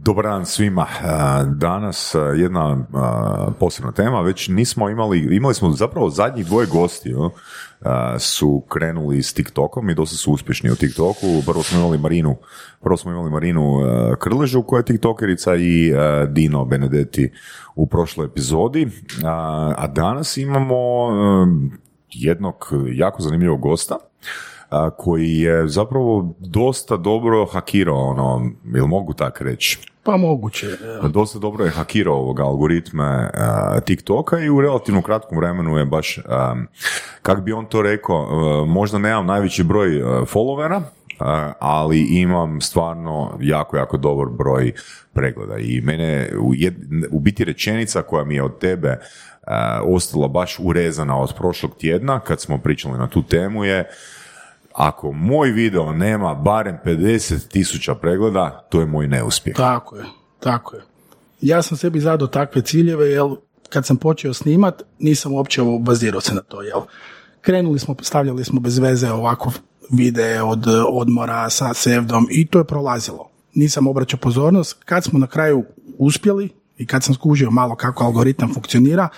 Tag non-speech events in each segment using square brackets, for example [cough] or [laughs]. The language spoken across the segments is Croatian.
Dobar dan svima. Danas jedna posebna tema. Već nismo imali, imali smo zapravo zadnjih dvoje gosti su krenuli s TikTokom i dosta su uspješni u TikToku. Prvo smo imali Marinu, prvo smo imali Marinu Krležu koja je TikTokerica i Dino Benedetti u prošloj epizodi. A danas imamo jednog jako zanimljivog gosta koji je zapravo dosta dobro hakirao, ono, jel mogu tako reći? Pa moguće. Dosta dobro je hakirao ovoga algoritme TikToka i u relativno kratkom vremenu je baš, um, kak bi on to rekao, možda nemam najveći broj followera, ali imam stvarno jako, jako dobar broj pregleda i mene u, u biti rečenica koja mi je od tebe ostala baš urezana od prošlog tjedna kad smo pričali na tu temu je ako moj video nema barem 50 tisuća pregleda, to je moj neuspjeh. Tako je, tako je. Ja sam sebi zadao takve ciljeve, jer kad sam počeo snimat, nisam uopće bazirao se na to, jel? Krenuli smo, stavljali smo bez veze ovako videe od odmora sa sevdom i to je prolazilo. Nisam obraćao pozornost. Kad smo na kraju uspjeli i kad sam skužio malo kako algoritam funkcionira,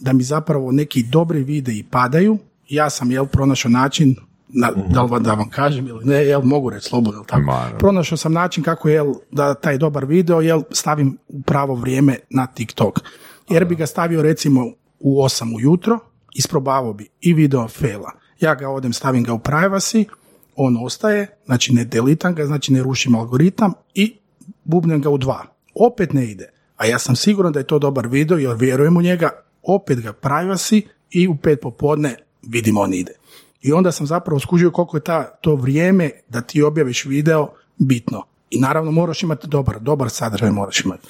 da mi zapravo neki dobri videi padaju, ja sam jel pronašao način na, mhm. da li da vam kažem ili ne, jel mogu reći slobodno, tako. Pronašao sam način kako jel da taj dobar video jel stavim u pravo vrijeme na TikTok. Jer bi ga stavio recimo u 8 ujutro, isprobavao bi i video faila. Ja ga odem, stavim ga u privacy, on ostaje, znači ne delitam ga, znači ne rušim algoritam i bubnem ga u dva. Opet ne ide. A ja sam siguran da je to dobar video jer vjerujem u njega, opet ga privacy i u pet popodne vidimo on ide. I onda sam zapravo skužio koliko je ta, to vrijeme da ti objaviš video bitno. I naravno moraš imati dobar, dobar sadržaj moraš imati.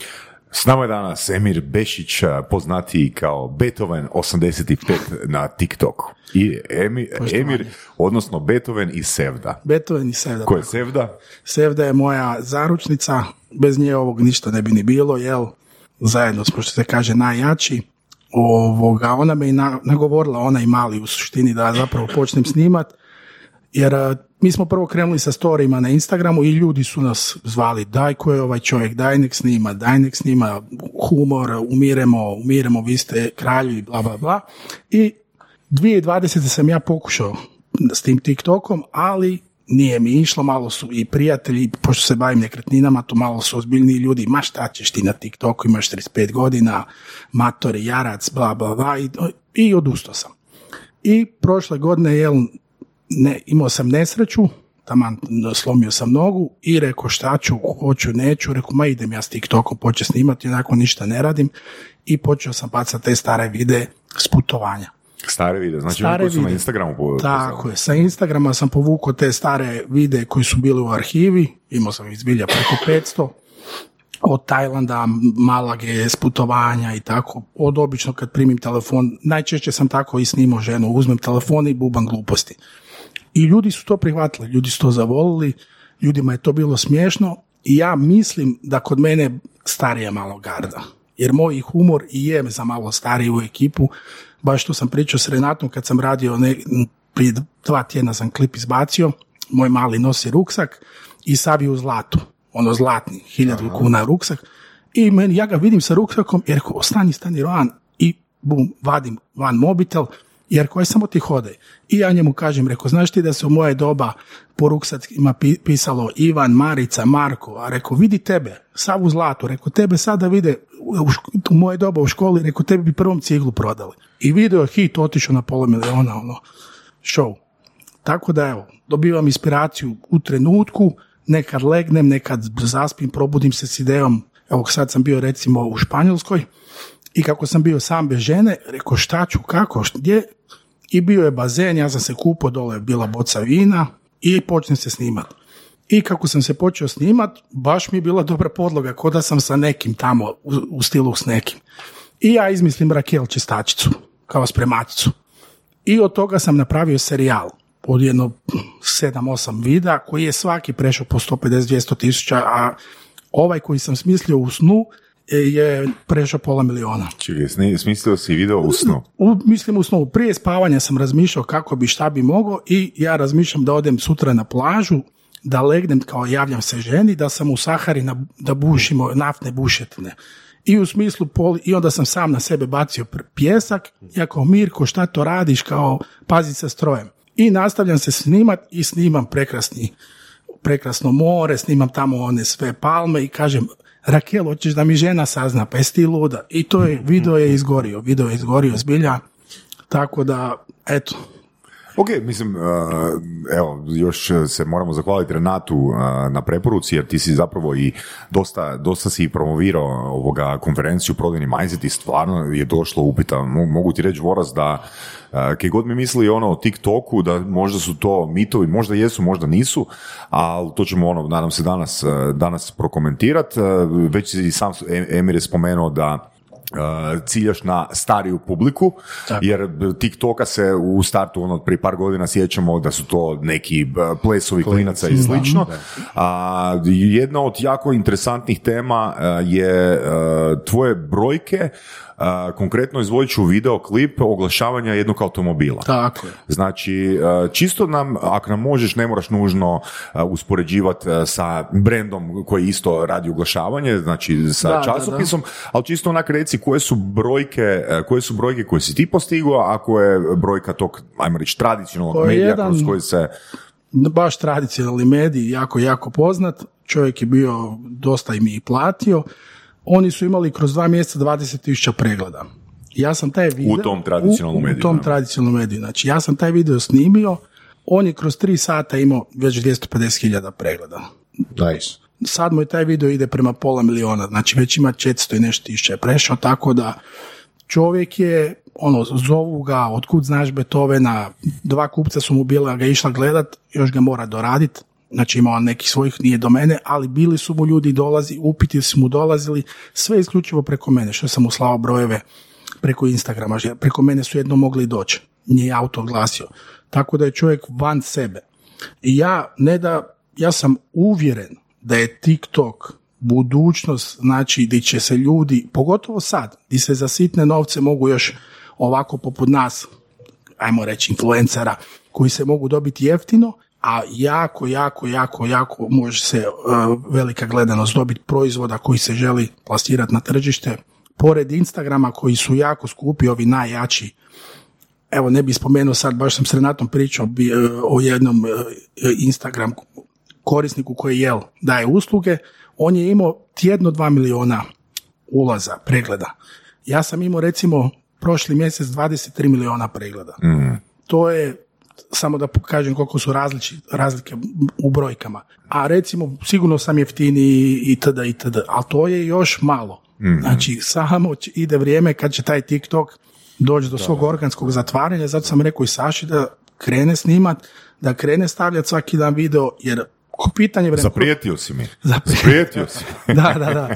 S nama je danas Emir Bešić, poznatiji kao Beethoven 85 na TikToku. I Emir, Emir, odnosno Beethoven i Sevda. Beethoven i Sevda. Ko je Sevda? Sevda je moja zaručnica, bez nje ovog ništa ne bi ni bilo, jel? Zajedno smo, što se kaže, najjači ovoga, ona me i nagovorila, ona i mali u suštini da zapravo počnem snimat, jer mi smo prvo krenuli sa storijima na Instagramu i ljudi su nas zvali daj ko je ovaj čovjek, daj nek snima, daj nek snima, humor, umiremo, umiremo, vi ste kralju i bla bla bla. I 2020. sam ja pokušao s tim TikTokom, ali nije mi išlo, malo su i prijatelji, pošto se bavim nekretninama, to malo su ozbiljni ljudi, ma šta ćeš ti na TikToku, imaš 35 godina, matori, jarac, bla, bla, bla, i, i odustao sam. I prošle godine, jel, ne, imao sam nesreću, taman slomio sam nogu i rekao šta ću, hoću, neću, rekao ma idem ja s TikTokom počeo snimati, onako ništa ne radim i počeo sam bacati te stare vide s putovanja. Stare vide, znači stare koji su na Instagramu Tako je, sa Instagrama sam povukao te stare vide koji su bili u arhivi, imao sam izbilja preko 500, od Tajlanda, Malage, sputovanja i tako. Od obično kad primim telefon, najčešće sam tako i snimao ženu, uzmem telefon i bubam gluposti. I ljudi su to prihvatili, ljudi su to zavolili, ljudima je to bilo smiješno i ja mislim da kod mene starija malo garda. Jer moj humor i je za malo stariju ekipu, baš tu sam pričao s Renatom kad sam radio, ne, prije dva tjedna sam klip izbacio, moj mali nosi ruksak i savi u zlatu, ono zlatni, hiljadu kuna ruksak. I meni, ja ga vidim sa ruksakom jer rekao, stani, stani Roan i bum, vadim van mobitel, jer koje samo ti hode. I ja njemu kažem, rekao, znaš ti da se u moje doba po ruksacima pisalo Ivan, Marica, Marko, a rekao, vidi tebe, sav u zlatu, rekao, tebe sada vide u, moje doba u školi, rekao, tebi bi prvom ciglu prodali. I video hit otišao na pola miliona, ono, show. Tako da, evo, dobivam inspiraciju u trenutku, nekad legnem, nekad zaspim, probudim se s idejom, evo sad sam bio recimo u Španjolskoj i kako sam bio sam bez žene, rekao šta ću, kako, gdje, i bio je bazen, ja sam se kupao, dole je bila boca vina i počnem se snimati. I kako sam se počeo snimat, baš mi je bila dobra podloga, ko da sam sa nekim tamo u, stilu s nekim. I ja izmislim Rakel čistačicu, kao spremačicu. I od toga sam napravio serijal od jedno 7-8 vida koji je svaki prešao po 150-200 tisuća, a ovaj koji sam smislio u snu je prešao pola miliona. Čekaj, smislio si video u snu. U, mislim u snu, prije spavanja sam razmišljao kako bi, šta bi mogao i ja razmišljam da odem sutra na plažu, da legnem kao javljam se ženi, da sam u Sahari na, da bušimo naftne bušetine. I u smislu, pol, i onda sam sam na sebe bacio pjesak, ja kao Mirko šta to radiš, kao pazi sa strojem. I nastavljam se snimat i snimam prekrasni, prekrasno more, snimam tamo one sve palme i kažem, Rakel, hoćeš da mi žena sazna, pa jesi ti luda. I to je, video je izgorio, video je izgorio zbilja, tako da, eto, Ok, mislim, uh, evo, još se moramo zahvaliti Renatu uh, na preporuci, jer ti si zapravo i dosta, dosta si promovirao ovoga konferenciju Prodajni mindset i stvarno je došlo upita, Mo- mogu ti reći Voras da kje god mi mislili ono o TikToku, da možda su to mitovi, možda jesu, možda nisu, ali to ćemo ono, nadam se danas, uh, danas prokomentirati. Već i sam Em- Emir je spomenuo da ciljaš na stariju publiku, Tako. jer TikToka se u startu ono prije par godina sjećamo da su to neki uh, plesovi klinaca i slično. A, jedna od jako interesantnih tema uh, je tvoje brojke, konkretno izvojit ću videoklip oglašavanja jednog automobila. tako je. Znači, čisto nam, ako nam možeš, ne moraš nužno uspoređivati sa brendom koji isto radi oglašavanje, znači sa Da, da, časopisom, ali čisto onak reci koje su brojke, koje su brojke koje si ti postigao, a koje je brojka tog, ajmo reći, tradicionalnog medija jedan- kroz koji se... baš tradicionalni medij, jako, jako poznat. Čovjek je bio, dosta im je i platio. Oni su imali kroz dva mjeseca 20.000 pregleda. Ja sam taj video... tom tradicionalnom u- mediju, U tom tradicionalnom mediju. Znači, ja sam taj video snimio, on je kroz tri sata imao već 250.000 pregleda. Nice. Sad mu je taj video ide prema pola miliona, znači već ima 400 i nešto tisuća je prešao, tako da čovjek je, ono, zovu ga, otkud znaš Beethovena, dva kupca su mu bila ga išla gledat, još ga mora doradit, znači ima on nekih svojih, nije do mene, ali bili su mu ljudi dolazi, upiti su mu dolazili, sve isključivo preko mene, što sam mu slao brojeve preko Instagrama, preko mene su jedno mogli doći, nije auto oglasio, tako da je čovjek van sebe. I ja, ne da, ja sam uvjeren da je TikTok budućnost, znači gdje će se ljudi, pogotovo sad, gdje se za sitne novce mogu još ovako poput nas, ajmo reći influencera, koji se mogu dobiti jeftino, a jako, jako, jako, jako može se uh, velika gledanost dobiti proizvoda koji se želi plasirati na tržište, pored Instagrama koji su jako skupi, ovi najjači, evo ne bi spomenuo sad, baš sam s Renatom pričao bi, e, o jednom e, Instagram korisniku koji jel daje usluge, on je imao tjedno 2 miliona ulaza, pregleda. Ja sam imao recimo prošli mjesec 23 miliona pregleda. To je samo da pokažem koliko su različi, razlike u brojkama. A recimo sigurno sam jeftiniji i td. i td. Ali to je još malo. Znači samo ide vrijeme kad će taj TikTok doći do svog organskog zatvaranja. Zato sam rekao i Saši da krene snimat, da krene stavljati svaki dan video, jer pitanje vremena. Zaprijetio si mi. Zapri- Zaprijetio si. [laughs] da, da, da.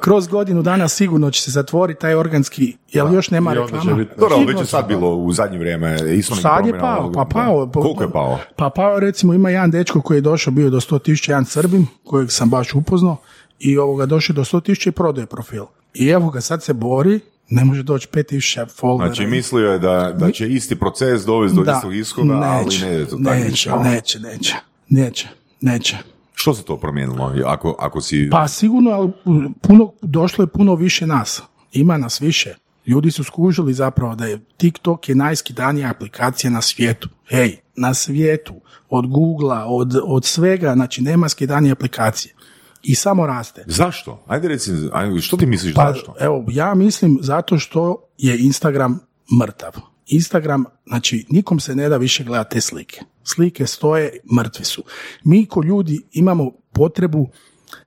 Kroz godinu dana sigurno će se zatvoriti taj organski, jer još nema reklama. biti- Dobro, ali već je sad bilo u zadnje vrijeme Sad je pao, pa pao. da. Koliko je pao? Pa pao, recimo, ima jedan dečko koji je došao, bio do 100 tisuća, jedan Srbin, kojeg sam baš upoznao, i ovoga došao do 100 tisuća i prodaje profil. I evo ga, sad se bori, ne može doći 5 tisuća followera. Znači, mislio je da, da će isti proces dovesti do istog ishoda, ali ne ide to tako. neće, neće, neće, neće, neće. Što se to promijenilo? Ako, ako si... Pa sigurno, ali puno, došlo je puno više nas. Ima nas više. Ljudi su skužili zapravo da je TikTok je najskidanija aplikacija na svijetu. Hej, na svijetu. Od Googlea, od, od svega, znači nema skidanije aplikacije. I samo raste. Zašto? Ajde reci, ajde, što ti misliš Pa, zašto? evo, ja mislim zato što je Instagram mrtav. Instagram, znači, nikom se ne da više gledati te slike. Slike stoje, mrtvi su. Mi ko ljudi imamo potrebu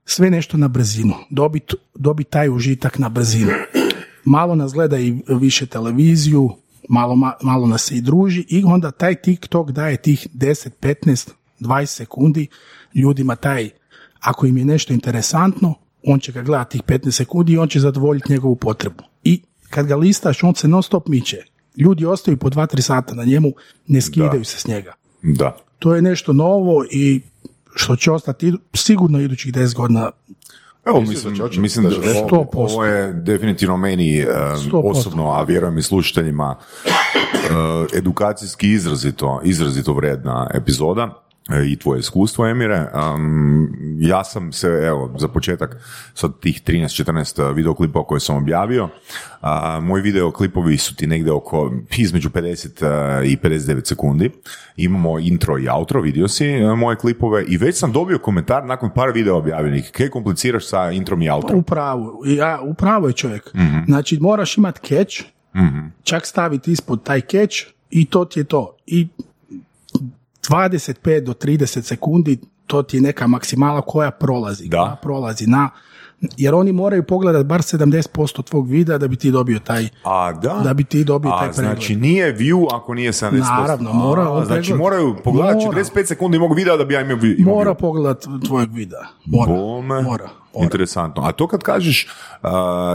sve nešto na brzinu, dobiti dobit taj užitak na brzinu. Malo nas gleda i više televiziju, malo, ma- malo nas se i druži i onda taj TikTok daje tih 10, 15, 20 sekundi ljudima taj, ako im je nešto interesantno, on će ga gledati tih 15 sekundi i on će zadovoljiti njegovu potrebu. I kad ga listaš, on se non stop miče. Ljudi ostaju po 2-3 sata na njemu, ne skidaju se s njega. Da. To je nešto novo i što će ostati idu- sigurno idućih 10 godina Evo, mislim, da mislim da da će ovo, 100%. ovo je definitivno meni um, 100%. osobno, a vjerujem i slušateljima, uh, edukacijski izrazito, izrazito vredna epizoda i tvoje iskustvo, Emire. Um, ja sam se, evo, za početak, sad tih 13-14 videoklipa koje sam objavio, a, moji videoklipovi su ti negdje oko između 50 i 59 sekundi. Imamo intro i outro, vidio si e, moje klipove i već sam dobio komentar nakon par video objavljenih. Kaj kompliciraš sa introm i outrom? Upravo, ja, upravo je čovjek. Mhm. Znači, moraš imati catch, čak staviti ispod taj catch i to ti je to. I 25 do 30 sekundi, to ti je neka maksimala koja prolazi. Da. Koja prolazi na, jer oni moraju pogledati bar 70% tvog videa da bi ti dobio taj, A da? da bi ti dobio A, taj pregled. znači nije view ako nije 70%. Naravno, mora A, on Znači moraju pogledati Mora. 45 sekundi mog videa da bi ja imao, imao Mora view. pogledat tvojeg videa. Mora. Bome. Mora. Mora. Interesantno. A to kad kažeš uh,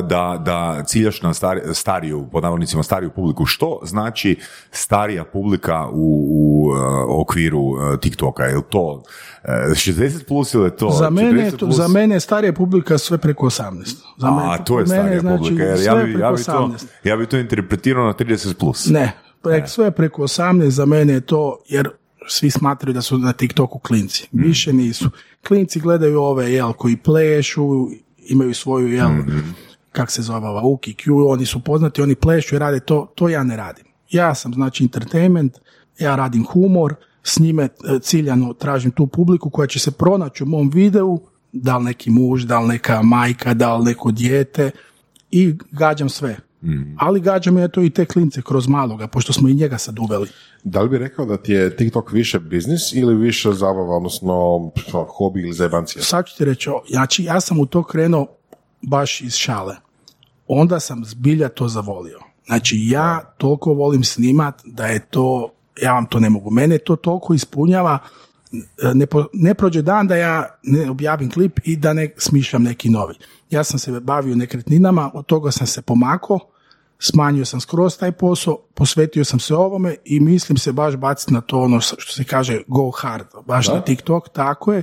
da, da ciljaš na stari, stariju, pod navodnicima stariju publiku, što znači starija publika u, u uh, okviru uh, TikToka? Je li to uh, 60 plus ili je to Za mene, je 40 to, plus? za mene starija publika sve preko 18. Za A, mene, to je mene starija znači publika, jer ja bi, ja, bi to, 18. ja bi to interpretirao na 30 plus. Ne, prek, sve preko 18 za mene je to, jer svi smatraju da su na TikToku klinci. Mm. Više nisu. Klinci gledaju ove, jel, koji plešu, imaju svoju, jel, Mm-hmm. kak se zove, ova, Uki, Q, oni su poznati, oni plešu i rade to, to ja ne radim. Ja sam, znači, entertainment, ja radim humor, s njime e, ciljano tražim tu publiku koja će se pronaći u mom videu, da li neki muž, da li neka majka, da li neko dijete i gađam sve. Ali gađam je to i te klince kroz maloga, pošto smo i njega sad uveli. Da li bi rekao da ti je TikTok više biznis ili više zabava, odnosno ono, hobi ili zajebancija? Sad ću ti reći, znači ja sam u to krenuo baš iz šale. Onda sam zbilja to zavolio. Znači ja toliko volim snimat da je to, ja vam to ne mogu. Mene to toliko ispunjava, ne, po- ne prođe dan da ja ne objavim klip i da ne smišljam neki novi. Ja sam se bavio nekretninama, od toga sam se pomakao, smanjio sam skroz taj posao, posvetio sam se ovome i mislim se baš baciti na to ono što se kaže go hard, baš na TikTok, tako je.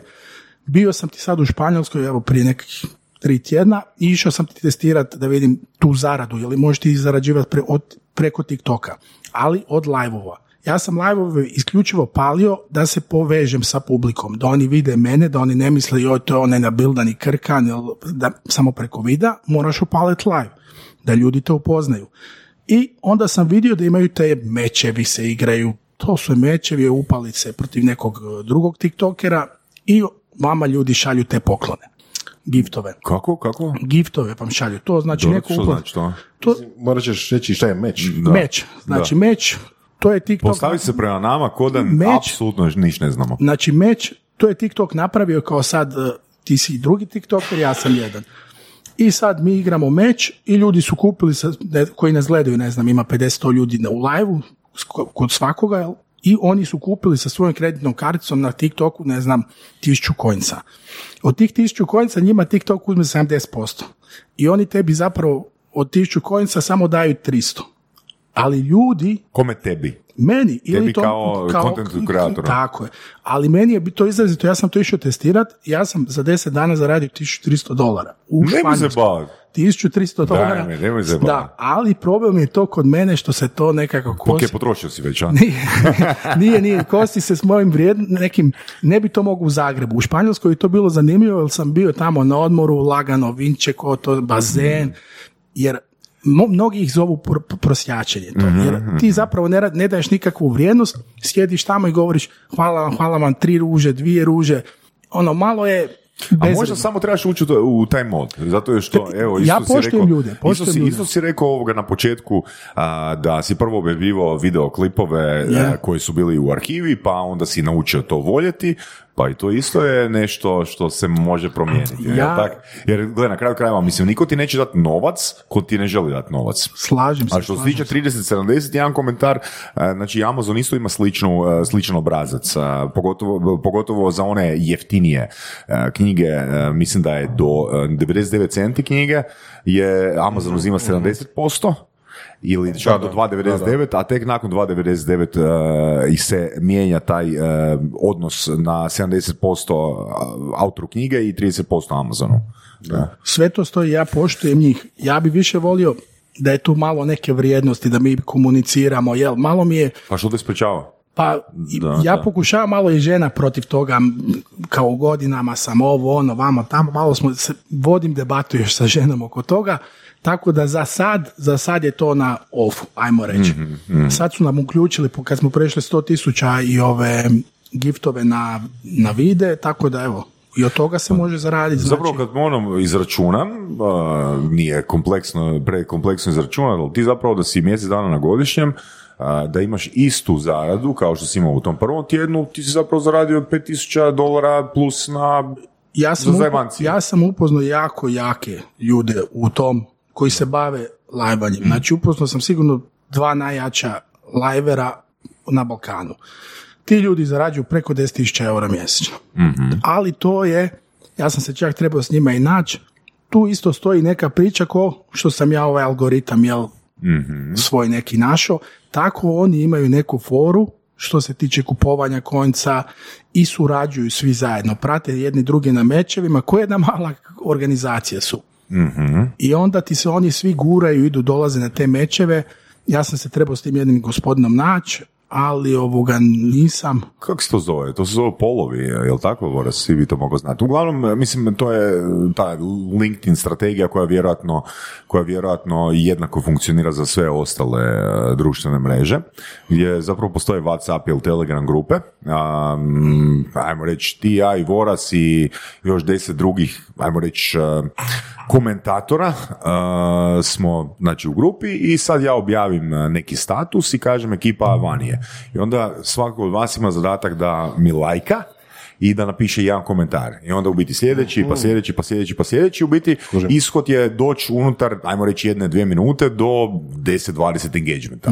Bio sam ti sad u Španjolskoj, evo prije nekih tri tjedna i išao sam ti testirati da vidim tu zaradu, je li možeš ti zarađivati pre, od, preko TikToka, ali od live-ova. Ja sam live-ove isključivo palio da se povežem sa publikom, da oni vide mene, da oni ne misle joj to je onaj nabildani krkan, da samo preko vida moraš upaliti live, da ljudi to upoznaju. I onda sam vidio da imaju te mečevi se igraju, to su mečevi upalice protiv nekog e, drugog tiktokera i vama ljudi šalju te poklone, giftove. Kako, kako? Giftove vam šalju, to znači Dobro, neko što upla- znači to? To, Morat ćeš reći šta je meč. Da. meč, znači Da. meč, to je TikTok. Postavi se prema nama ko da apsolutno niš ne znamo. Znači meč, to je TikTok napravio kao sad e, ti si drugi TikToker, ja sam jedan. I sad mi igramo meč i ljudi su kupili, sa, ne- koji nas gledaju, ne znam, ima 50 ljudi na, u live kod svakoga, jel? i oni su kupili sa svojom kreditnom karticom na TikToku, ne znam, tisuću kojnca. Od tih tisuću kojnca njima TikTok uzme 70%. I oni tebi zapravo od tisuću kojnca samo daju 300. Ali ljudi Kome tebi? meni ili Tebi to, kao content kreatora. Tako je. Ali meni je to izrazito, ja sam to išao testirat, ja sam za 10 dana zaradio 1300 dolara. U Ne mi se baviti. 1300 dolara. me, nemoj se da, ali problem je to kod mene što se to nekako Ok, kosi. potrošio si već, a? Nije, [laughs] nije, nije, kosi se s mojim vrijed, nekim, ne bi to mogu u Zagrebu. U Španjolskoj je to bilo zanimljivo, jer sam bio tamo na odmoru, lagano, vinčeko, to bazen, jer mnogi ih zovu pr- prosjačenje to, jer ti zapravo ne, ne daješ nikakvu vrijednost, sjediš tamo i govoriš hvala vam, hvala vam, tri ruže, dvije ruže, ono, malo je A možda samo trebaš ući u, taj mod, zato je što, evo, isto Ja si rekao, ljude, si, ljude. isto si rekao ovoga na početku a, da si prvo objavljivao videoklipove Je. a, koji su bili u arhivi, pa onda si naučio to voljeti, pa i to isto je nešto što se može promijeniti. Ja- tak? Jer, gledaj, na kraju krajeva, mislim, niko ti neće dati novac ko ti ne želi dati novac. Slažem se. A što se tiče 30-70, jedan komentar, e, znači Amazon isto ima sličnu, e, sličan obrazac, e, pogotovo, pogotovo za one jeftinije knjige, mislim da je do e, 99 centi knjige, je Amazon uzima 70%, ili čak do 2,99, a tek nakon 2,99 uh, ih se mijenja taj uh, odnos na 70% autoru knjige i 30% Amazonu. Da. Sve to stoji, ja poštujem njih. Ja bi više volio da je tu malo neke vrijednosti, da mi komuniciramo, jel, malo mi je... Pa što te sprečava? Pa Da, ja da. pokušavam malo i žena protiv toga, kao godinama sam ovo, ono, vamo, tamo, malo smo, se, vodim debatu još sa ženom oko toga, tako da za sad, za sad je to na off, ajmo reći. Mhm, Sad su nam uključili, po- kad smo prešli 100 tisuća i ove giftove na, na vide, tako da evo, i od toga se može zaraditi. Znači, Zapravo kad ono izračunam, a, nije kompleksno, prekompleksno izračunati, ali ti zapravo da si mjesec dana na godišnjem, a, da imaš istu zaradu kao što si imao u tom prvom tjednu, ti si zapravo zaradio 5000 dolara plus na... ja sam, upo- ja sam upoznao jako jake ljude u tom koji se bave lajvanjem. Znači upoznao sam sigurno dva najjača lajvera na Balkanu. Ti ljudi zarađuju preko 10.000 eura mjesečno. Ali to je, ja sam se čak trebao s njima i naći, tu isto stoji neka priča ko što sam ja ovaj algoritam jel, svoj neki našao, tako oni imaju neku foru što se tiče kupovanja konca i surađuju svi zajedno, prate jedni drugi na mečevima, koja jedna mala organizacija su. I onda ti se oni svi guraju, idu, dolaze na te mečeve. Ja sam se trebao s tim jednim gospodinom naći, ali ovoga nisam. Kako se to zove? To se zove polovi, jel tako, Boras? Svi bi to mogli znati. Uglavnom, mislim, to je ta LinkedIn strategija koja vjerojatno, koja vjerojatno jednako funkcionira za sve ostale e, društvene mreže, gdje zapravo postoje WhatsApp ili Telegram grupe. Um, ajmo reći, ti, ja i Voras i još deset drugih, ajmo reći, e, komentatora e, smo znači, u grupi i sad ja objavim neki status i kažem ekipa van I onda svako od vas ima zadatak da mi lajka i da napiše jedan komentar. I onda u biti sljedeći, pa sljedeći, pa sljedeći, pa sljedeći. U biti ishod je doći unutar, ajmo reći, jedne, dvije minute do 10-20 engagementa.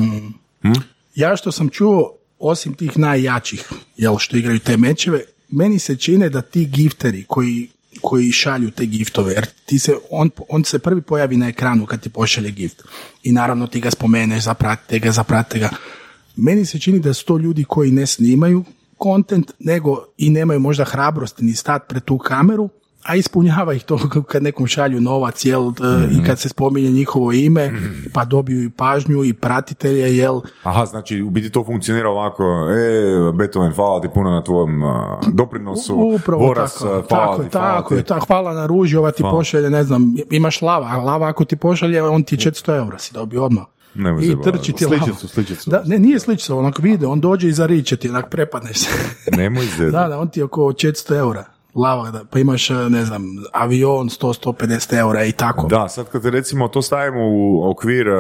Ja što sam čuo, osim tih najjačih, jel, što igraju te mečeve, meni se čine da ti gifteri koji, koji šalju te giftove, jer ti se, on, on se prvi pojavi na ekranu kad ti pošalje gift. I naravno ti ga spomeneš, zapratite ga, zapratite ga. Meni se čini da su to ljudi koji ne snimaju kontent, nego i nemaju možda hrabrosti ni stat pred tu kameru, a ispunjava ih to [laughs] kad nekom šalju novac, jel, i kad se spominje njihovo ime, pa dobiju i pažnju i pratitelje, jel, Aha, znači u biti to funkcionira ovako, e, Beethoven, hvala ti puno na tvojom a, doprinosu, Upravo Boras, tako, a, hvala tako, ti, hvala tako, ti. tako, hvala na ruži, ova ti Hvala. pošalje, ne znam, imaš lava, a lava ako ti pošalje, on ti 400 eura si dobio odmah. Nemoj I trči ti. Sličicu, sličicu. Da, ne, nije sličica, onak vide, on dođe i zariče ti, onak prepadneš se. [laughs] Nemoj da, da, on ti je oko 400 eura. Lava, da, pa imaš, ne znam, avion 100-150 eura i tako. Da, sad kad recimo to stavimo u okvir uh,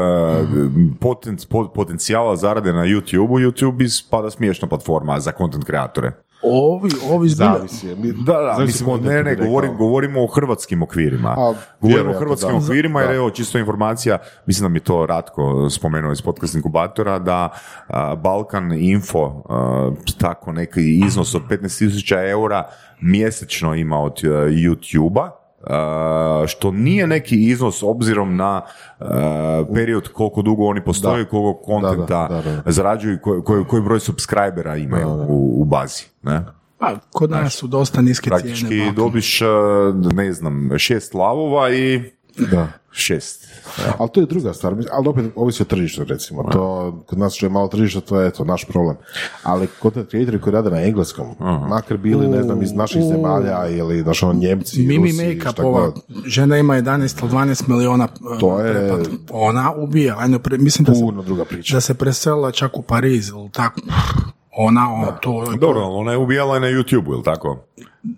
poten, po- potencijala zarade na YouTube-u, YouTube ispada smiješna platforma za content kreatore. Ovi, ovi zbilja. Zavisi. Mi- Da, da, zavisi mislim, ne, ne, govorim, govorimo o hrvatskim okvirima. A, govorimo o hrvatskim da. okvirima jer evo, čisto informacija, mislim da mi to Ratko spomenuo iz podcast inkubatora, da a, Balkan Info a, tako neki iznos od 15.000 eura mjesečno ima od a, YouTube-a, što nije neki iznos obzirom na period koliko dugo oni postoje, Da. koliko kontenta Da, da, da, da. zarađuju i koji, koji, koji broj subscribera imaju U, u bazi. Ne? Pa, kod nas su dosta niske Praktički cijene. Balkan. dobiš, ne znam, šest lavova i Da. šest. Ali to je druga stvar, mislim, ali opet ovisi o tržištu recimo, to kod nas što je malo tržišta, to je eto, naš problem. Ali content creatori koji rade na engleskom, makar bili, ne znam, iz naših U. zemalja ili, znaš, ono, Njemci, Mimi Rusi, Makeup, šta ova god. žena ima 11 ili 12 miliona uh, To je- pretplata. Ona ubija, ajno, pre, mislim da se, druga priča. da se preselila čak u Pariz ili tako. Ona, ona to, Dobro, ona je ubijala na YouTube, ili tako?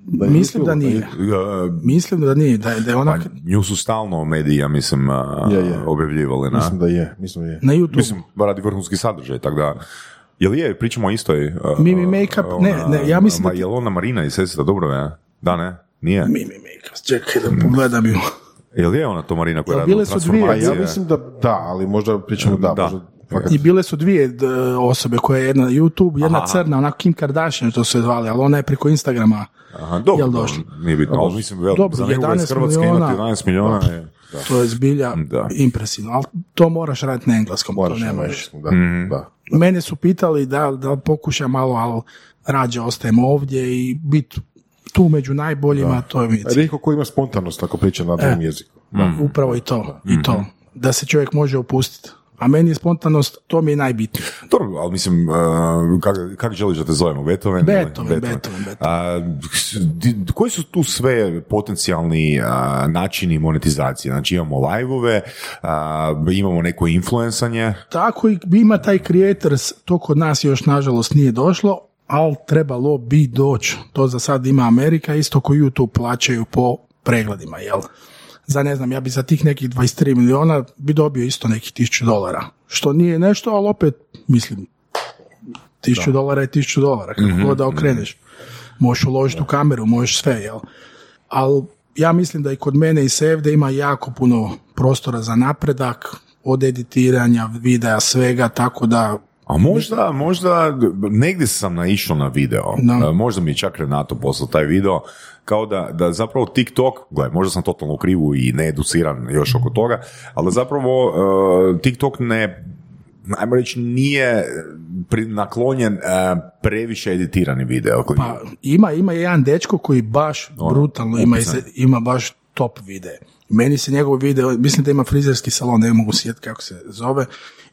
mislim da nije. Uh, Mislim da nije, da je, da je ona pa, nju su stalno mediji, ja mislim, uh, Je, je. objavljivali na... Mislim da je, mislim da je. na YouTube. Mislim, radi vrhunski sadržaj, tako da... Jel je, pričamo o istoj... Uh, Mimi Makeup, ne, ne, ja mislim da Ma, ti- Jel ona Marina iz Sestra Dobrove, Da, ne? Nije? Mimi Makeup, čekaj da pogledam ju. Jel je ona to Marina koja Jel radi bile su dvije? A transformacije? ja mislim da da, ali možda pričamo da, Da. možda fakat I bile su dvije d- osobe koje je jedna na YouTube, jedna Aha. crna, onako Kim Kardashian to se zvali, ali ona je preko Instagrama. Aha, dobro, Jel dobro, došlo? nije bitno, ali mislim, vel, Dobro, za nekoga iz 11 Hrvatske miliona. imati 11 miliona je... To je zbilja Da. impresivno, ali to moraš raditi na engleskom, Moraš to na ne možeš. engleskom, da, Mhm. da. Mene su pitali da, da pokušam malo, ali rađe ostajem ovdje i biti tu među najboljima, to je mi cilj. Rijetko ko ima spontanost ako priča na drugom jeziku. Upravo i to, i to. Mhm. Da se čovjek može opustiti. A meni je spontanost, to mi je najbitnije. Dobro, ali mislim, uh, kako kak želiš da te zovemo? Beethoven? Beethoven, Beethoven, Beethoven. A, di- koji su tu sve potencijalni a, načini monetizacije? Znači imamo live-ove, a, imamo neko influencanje, Tako i ima taj creators, to kod nas još nažalost nije došlo, ali trebalo bi doći. To za sad ima Amerika, isto ko YouTube plaćaju po pregledima, jel? Za ne znam, ja bi za tih nekih 23 miliona bi dobio isto nekih 1000 dolara. Što nije nešto, ali opet, mislim, 1000 dolara je 1000 dolara, kako god da okreneš. Možeš uložiti u kameru, možeš sve, jel? Ali ja mislim da i kod mene i Sevde ima jako puno prostora za napredak, od editiranja, videa, svega, tako da A možda, možda, negdje sam naišao na video, Da. E, možda mi je čak Renato poslao taj video, kao da, da zapravo TikTok, gledaj, možda sam totalno u krivu i needuciran još oko toga, ali da zapravo e, TikTok ne, ajmo reći, nije pri- naklonjen e, previše editirani video. Pa ima, ima jedan dečko koji baš Ono, brutalno ima, ima baš top videe. Meni se njegov video, mislim da ima frizerski salon, ne mogu sjetiti kako se zove,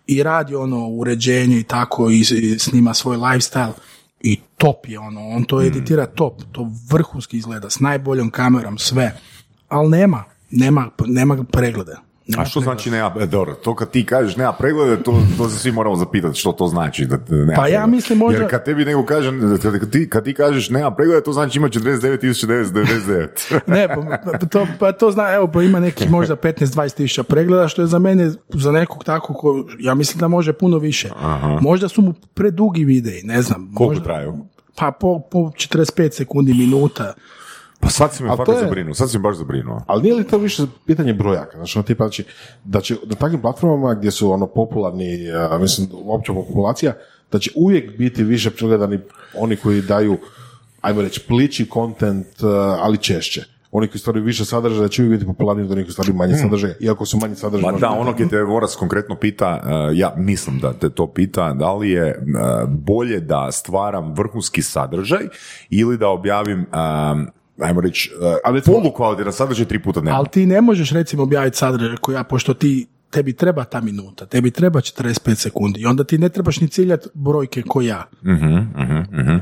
i radi ono uređenje i tako i, i snima svoj lifestyle i top je ono, on Mm. to editira top, to vrhunski izgleda, s najboljom kamerom, sve, ali nema, nema, nema pregleda. Nema A što pregleda. znači nema, e, dobro, to kad ti kažeš nema preglede, to, to se svi moramo zapitati što to znači. Da, nema Pa ja mislim možda- Jer kad tebi nego kaže, kad ti, kad ti kažeš nema preglede, to znači ima [laughs] 49.999. Ne, pa, pa to, pa to zna, evo, pa ima nekih možda 15-20 tisuća pregleda, što je za mene, za nekog tako, ko, ja mislim da može puno više. Možda su mu predugi videi, ne znam. Koliko možda, traju? Pa po, po 45 sekundi, minuta. Pa sad si me fakat je- zabrinuo, sad si me baš zabrinuo. Ali nije li to više pitanje brojaka? Znači, ono tipa, znači, da će na takvim platformama gdje su ono popularni, a, mislim, opća populacija, da će uvijek biti više pregledani oni koji daju, ajmo reći, plići kontent, ali češće. Oni koji stvaraju više sadržaja da će uvijek biti popularniji od onih koji stvaraju manje sadržaja, iako su manje sadržaja. Možda da, ono gdje te Voras konkretno pita, uh, ja mislim da te to pita, da li je uh, bolje da stvaram vrhunski sadržaj ili da objavim, ajmo reći, uh, Ali polukvalitetan sadržaj tri puta dnevno. Ali ti ne možeš recimo objaviti sadržaj koji ja, pošto ti tebi treba ta minuta, tebi treba 45 sekundi i onda ti ne trebaš ni ciljati brojke ko ja.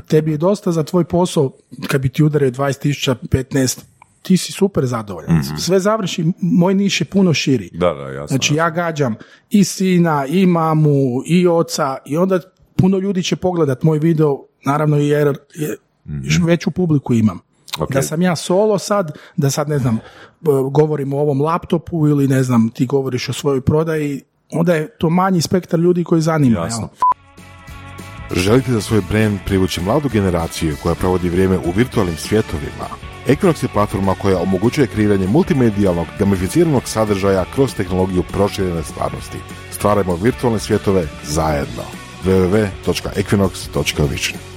Tebi je dosta za tvoj posao, kad bi ti udario 20.000, 15, ti si super zadovoljan. Sve završi, moj niš je puno širi. Da, da, jasno. Znači ja gađam i sina, i mamu, i oca i onda puno ljudi će pogledat moj video, naravno jer je, veću publiku imam. Ok. Da sam ja solo sad, da sad ne znam, govorim o ovom laptopu ili ne znam, ti govoriš o svojoj prodaji, onda je to manji spektar ljudi koji zanima. Jasno. jel? Želite za svoj brand privući mladu generaciju koja provodi vrijeme u virtualnim svjetovima? Equinox je platforma koja omogućuje kreiranje multimedijalnog, gamificiranog sadržaja kroz tehnologiju proširene stvarnosti. Stvarajmo virtualne svjetove zajedno. www.equinox.vision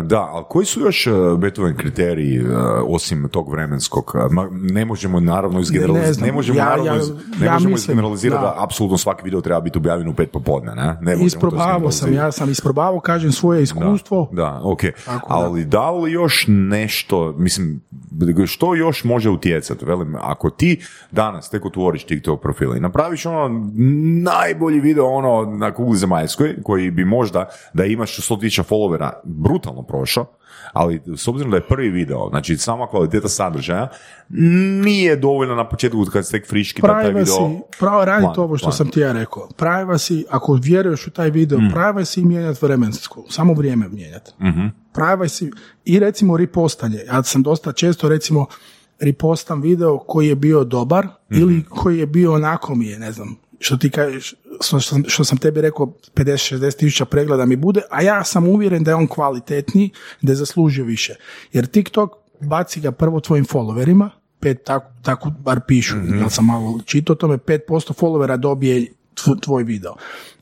Da, ali koji su još uh, Beethoven kriteriji uh, osim tog vremenskog? Ne možemo naravno Ne izgeneralizirati, ne, možemo ja- naravno iz- ne ja možemo izgeneralizirati da, da. apsolutno svaki video treba biti objavljen u pet popodne, ne? ne Isprobavao sam, ja sam isprobavao, kažem svoje iskustvo. Da, ok. Tako da. Ali da li još nešto, mislim, što još može utjecati? Velim, ako ti danas tek otvoriš TikTok profil i napraviš ono najbolji video ono na kugli zemaljskoj, koji bi možda da imaš 100.000 followera brutalno prošao, ali s obzirom da je prvi video, znači sama kvaliteta sadržaja, nije dovoljno na početku kad ste tek friški da taj video... Pravo raditi ovo što plan. sam ti ja rekao. Privacy, ako vjeruješ u taj video, Mm. privacy i mijenjati vremensko, samo vrijeme mijenjati. Mhm. Privacy i recimo ripostanje. Ja sam dosta često recimo ripostam video koji je bio dobar Mhm. ili koji je bio onako mi je, ne znam, što ti kažeš, što sam, što sam tebi rekao 50-60 tisuća pregleda mi bude, a ja sam uvjeren da je on kvalitetniji, da je zaslužio više. Jer TikTok baci ga prvo tvojim followerima, pet, tako, tako bar pišu, ja sam malo čitao tome, 5% followera dobije tv- tvoj video.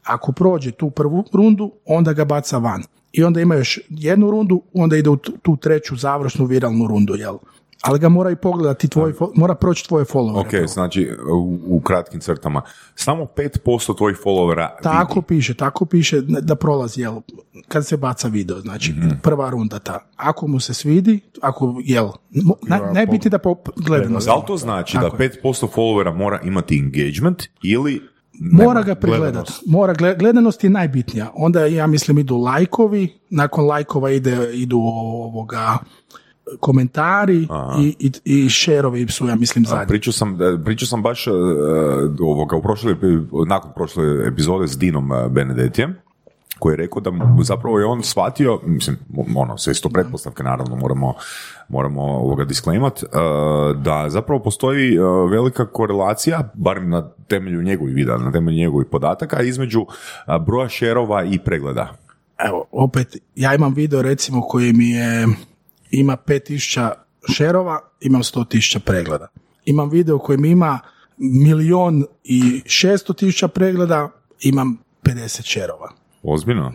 Ako prođe tu prvu rundu, onda ga baca van. I onda ima još jednu rundu, onda ide u tu, tu treću završnu viralnu rundu, jel? Ali ga mora i pogledati, tvoj, mora proći tvoje followere. Ok, znači u, u kratkim crtama, samo 5% tvojih followera Tako vidi. piše, tako piše da prolazi, jel, kad se baca video, znači Mhm. prva runda ta. Ako mu se svidi, ako, jel, naj- najbitnije da po gledanost. Da li to znači Tako da je. 5% followera mora imati engagement ili Mora ga pregledati. Mora gle- gledanost je najbitnija. Onda ja mislim idu lajkovi, nakon lajkova ide, idu ovoga komentari i, i, i šerovi su, ja mislim, zadnji. Pričao sam, pričao sam baš e, ovoga, u prošloj, epi- nakon prošle epizode s Dinom e, Benedetijem, koji je rekao da mu- zapravo je on shvatio, mislim, ono, sve isto pretpostavke, naravno, moramo, moramo ovoga disklemat, e, da zapravo postoji e, velika korelacija, barem na temelju njegovih videa, na temelju njegovih podataka, između e, broja šerova i pregleda. Evo, opet, ja imam video recimo koji mi je, ima 5000 šerova, imam 100.000 pregleda. Imam video koji mi ima milion i 600 tisuća pregleda, imam 50 šerova. Ozbiljno?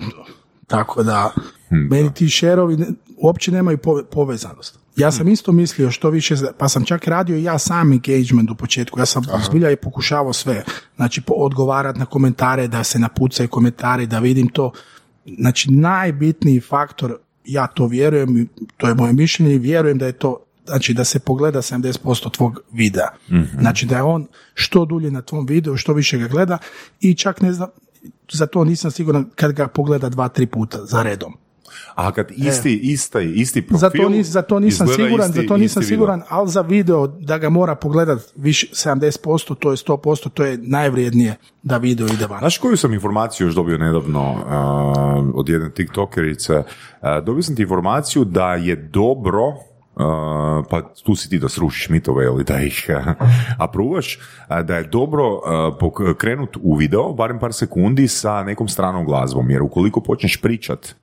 Tako da, meni ti šerovi uopće nemaju pove- povezanost. Ja sam isto mislio što više, pa sam čak radio i ja sam engagement u početku, ja sam zbilja i pokušavao sve, znači odgovarati na komentare, da se napucaju komentari, da vidim to. Znači najbitniji faktor, ja to vjerujem, to je moje mišljenje i vjerujem da je to Znači da se pogleda 70% tvog videa. Znači da je on što dulje na tvom videu, što više ga gleda i čak ne znam, za to nisam siguran kad ga pogleda dva, tri puta za redom. A kad isti, isti, isti profil... Za to, nis, za to nisam siguran, isti- za to nisam isti video. siguran, ali za video da ga mora pogledat više 70%, to je 100%, to je najvrijednije da video ide van. Znaš koju sam informaciju još dobio nedavno uh, od jedne tiktokerice? Uh, dobio sam ti informaciju da je dobro Uh, pa tu si ti da srušiš mitove ili da ih apruvaš, da je dobro uh, krenut u video, barem par sekundi sa nekom stranom glazbom, jer ukoliko počneš pričat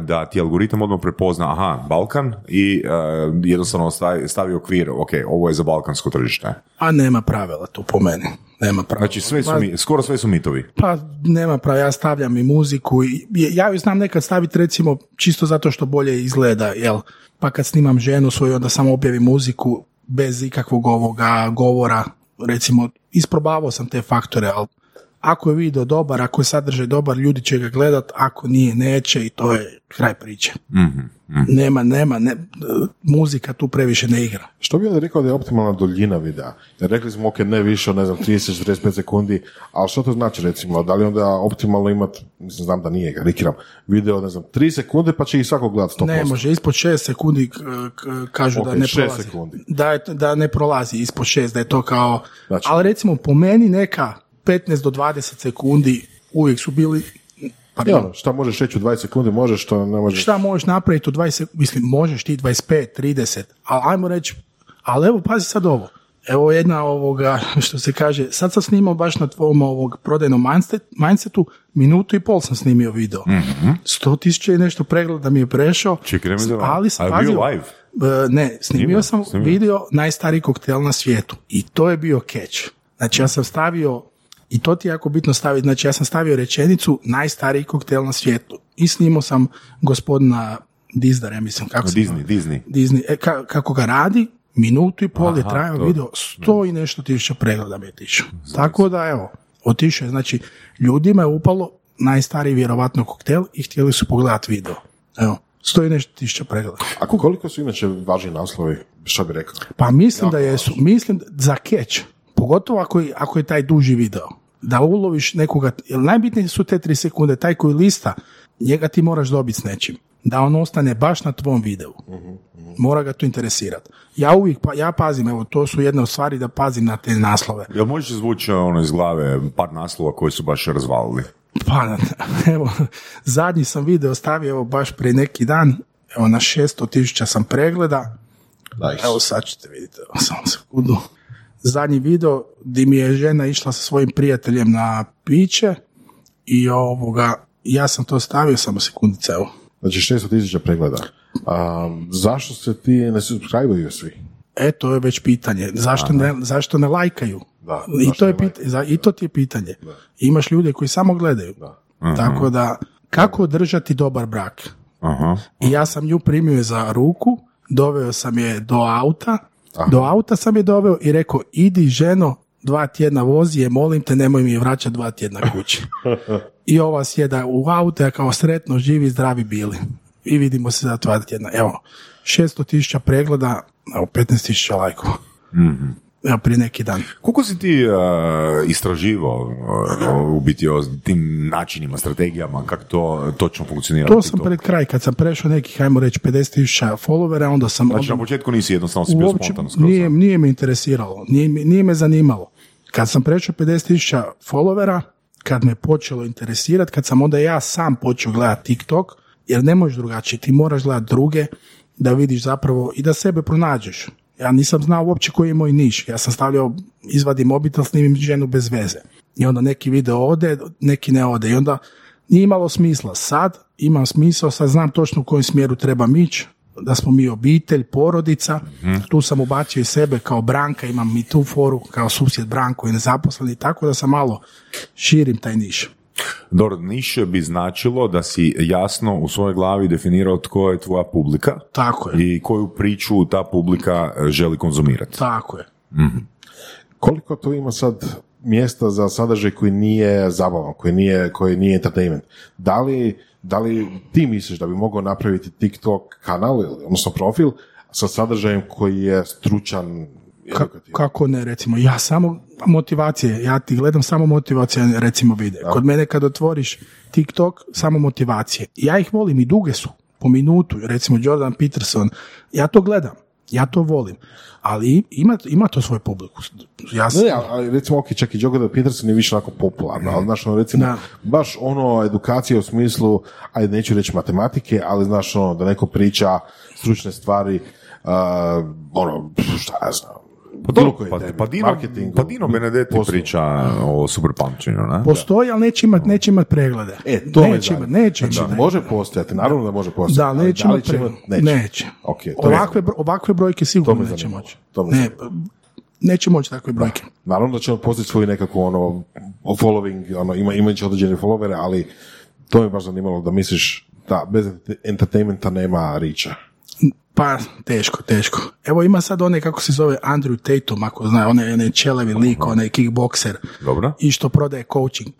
da ti algoritam odmah prepozna, aha, Balkan i uh, jednostavno stavi, stavi okvir, ok, ovo je za balkansko tržište. A nema pravila tu po meni. Nema pravila. Znači, sve su Pa- mi, skoro sve su mitovi. Pa nema pravila, ja stavljam i muziku i ja ju znam nekad staviti recimo čisto zato što bolje izgleda, jel? Pa kad snimam ženu svoju onda samo objavim muziku bez ikakvog ovoga govora, recimo isprobavao sam te faktore, ali ako je video dobar, ako je sadržaj dobar, ljudi će ga gledat, ako nije, neće i to je kraj priče. Nema, nema, ne, muzika tu previše ne igra. Što bi onda rekao da je optimalna duljina videa? Jer rekli smo, ok, ne više od, ne znam, 30-45 sekundi, ali što to znači, recimo, da li onda optimalno imati, mislim, znam da nije, karikiram, video, ne znam, 3 sekunde, pa će ih svako gledati 100%. Ne može, ispod 6 sekundi k- k- kažu da Ok, ne prolazi. sekundi. Da, je, da ne prolazi ispod 6, da je to kao... Znači- ali recimo po meni neka 15 do 20 sekundi uvijek su bili... I ono, šta možeš reći u 20 sekundi, možeš, što ne možeš. Šta možeš napraviti u 20 sek- Mislim, možeš ti 25, 30, ali ajmo reći... Ali evo, pazi sad ovo. Evo jedna ovoga, [laughs] što se kaže, sad sam snimao baš na tvom ovog prodajnom mindset, mindsetu, minutu i pol sam snimio video. Mhm. Sto tisuća i nešto pregleda mi je prešao. Čekaj, ali A je pazi, bio live? E, ne, snimio Snimio, sam snimio. video najstariji koktel na svijetu i to je bio catch. Znači ja sam stavio, i to ti je jako bitno staviti, znači ja sam stavio rečenicu najstariji koktel na svijetu i snimao sam gospodina Dizdara, ja mislim, kako Disney? Disney. Disney, e, ka- kako ga radi, minutu i pol je Aha, trajao to- video, sto i nešto tisuća pregleda mi je otišao. Tako da evo, otišao je, znači ljudima je upalo najstariji vjerovatno koktel i htjeli su pogledati video. Evo, sto i nešto tisuća pregleda. A koliko su inače važni naslovi, što bi rekao? Pa mislim da jesu, mislim za catch, pogotovo ako je, ako je taj duži video, da uloviš nekoga, jer najbitnije su te tri sekunde, taj koji lista, njega ti moraš dobiti s nečim, da on ostane baš na tvom videu. Mora ga to interesirati. Ja uvijek, pa, ja pazim, evo, to su jedne od stvari da pazim na te naslove. Jel možeš zvući ono iz glave par naslova koji su baš razvalili? Pa, [laughs] evo, zadnji sam video stavio, evo, baš prije neki dan, evo, na 600 tisuća sam pregleda, Nice. Evo sad ćete vidjeti, evo, samo sekundu. Zadnji video gdje mi je žena išla sa svojim prijateljem na piće i ovoga, ja sam to stavio, samo sekundice, evo. Znači 600 tisuća pregleda. A, zašto se ti ne subscribe svi? E, to je već pitanje. Zašto ne, zašto ne lajkaju? Da, I to, je ne pita- za- I to ti je pitanje. Imaš ljude koji samo gledaju. Tako da, kako održati dobar brak? Aha. I ja sam nju primio za ruku doveo sam je do auta, do auta sam je doveo i rekao, idi ženo, dva tjedna vozi je, molim te, nemoj mi je vraćati dva tjedna kući. [laughs] I ova sjeda u auto, ja kao sretno, živi, zdravi bili. I vidimo se za dva tjedna. Evo, 600 tisuća pregleda, evo, 15 tisuća lajkova. Evo, prije neki dan. Koliko si ti uh, istraživao uh, u biti o tim načinima, strategijama, kako to točno funkcionira? To sam pred kraj, kad sam prešao nekih, ajmo reći, 50 tisuća followera, onda sam... Znači, na početku nisi jednostavno si bio uopće spontano skroz. nije, nije me interesiralo, nije, nije me zanimalo. Kad sam prešao 50 tisuća followera, kad me počelo interesirati, kad sam onda ja sam počeo gledati TikTok, jer ne možeš drugačije, ti moraš gledati druge da vidiš zapravo i da sebe pronađeš. Ja nisam znao uopće koji je moj niš. Ja sam stavljao, izvadim mobitel, snimim ženu bez veze. I onda neki video ode, neki ne ode. I onda nije imalo smisla. Sad imam smisao, sad znam točno u kojem smjeru trebam ići, da smo mi obitelj, porodica, tu sam ubacio i sebe kao Branka, imam i tu foru kao susjed Branko i nezaposleni, tako da sam malo širim taj niš. Dobro, niš bi značilo da si jasno u svojoj glavi definirao tko je tvoja publika Tako je, i koju priču ta publika e, želi konzumirati. tako je. Koliko tu ima sad mjesta za sadržaj koji nije zabavan, koji nije, koji nije entertainment? Da li, da li ti misliš da bi mogao napraviti TikTok kanal, odnosno profil, sa sadržajem koji je stručan, Ka- kako ne, recimo, ja samo motivacije, ja ti gledam samo motivacije, recimo vide. Kod mene kad otvoriš TikTok, samo motivacije. Ja ih volim i duge su, po minutu, recimo Jordan Peterson, ja to gledam, ja to volim, ali ima, ima to svoju publiku. Ja sam, Ne, ali- recimo, ok, čak i Jordan Peterson je više onako popularno, ali znaš, ono, recimo, Da. baš ono edukacija u smislu, ajde, neću reći matematike, ali znaš, ono, da neko priča stručne stvari, uh, ono, šta ja znam, Pa, bilo koje pa, pa Dino, marketingu, pa Dino Benedetti poslu. priča o super pamćenju, ne? Postoji, ali neće imat, neće imat preglede. E, to neće imat, neće znači, imat. može postojati, naravno da može postojati. Da, ali neće da imat preglede. Neće. Neće. Ok, to ovakve, ovakve brojke sigurno neće moći. Ne, neće moći takve brojke. Naravno da će on postići svoju nekakvu ono, following, ono, ima, imajući određene followere, ali to me baš zanimalo da misliš da bez entertainmenta nema riča. Pa, teško, teško. Evo ima sad onaj, kako se zove, Andrew Tatum, ako zna, onaj, onaj čelevi lik, onaj kickbokser. Dobro. I što prodaje coaching.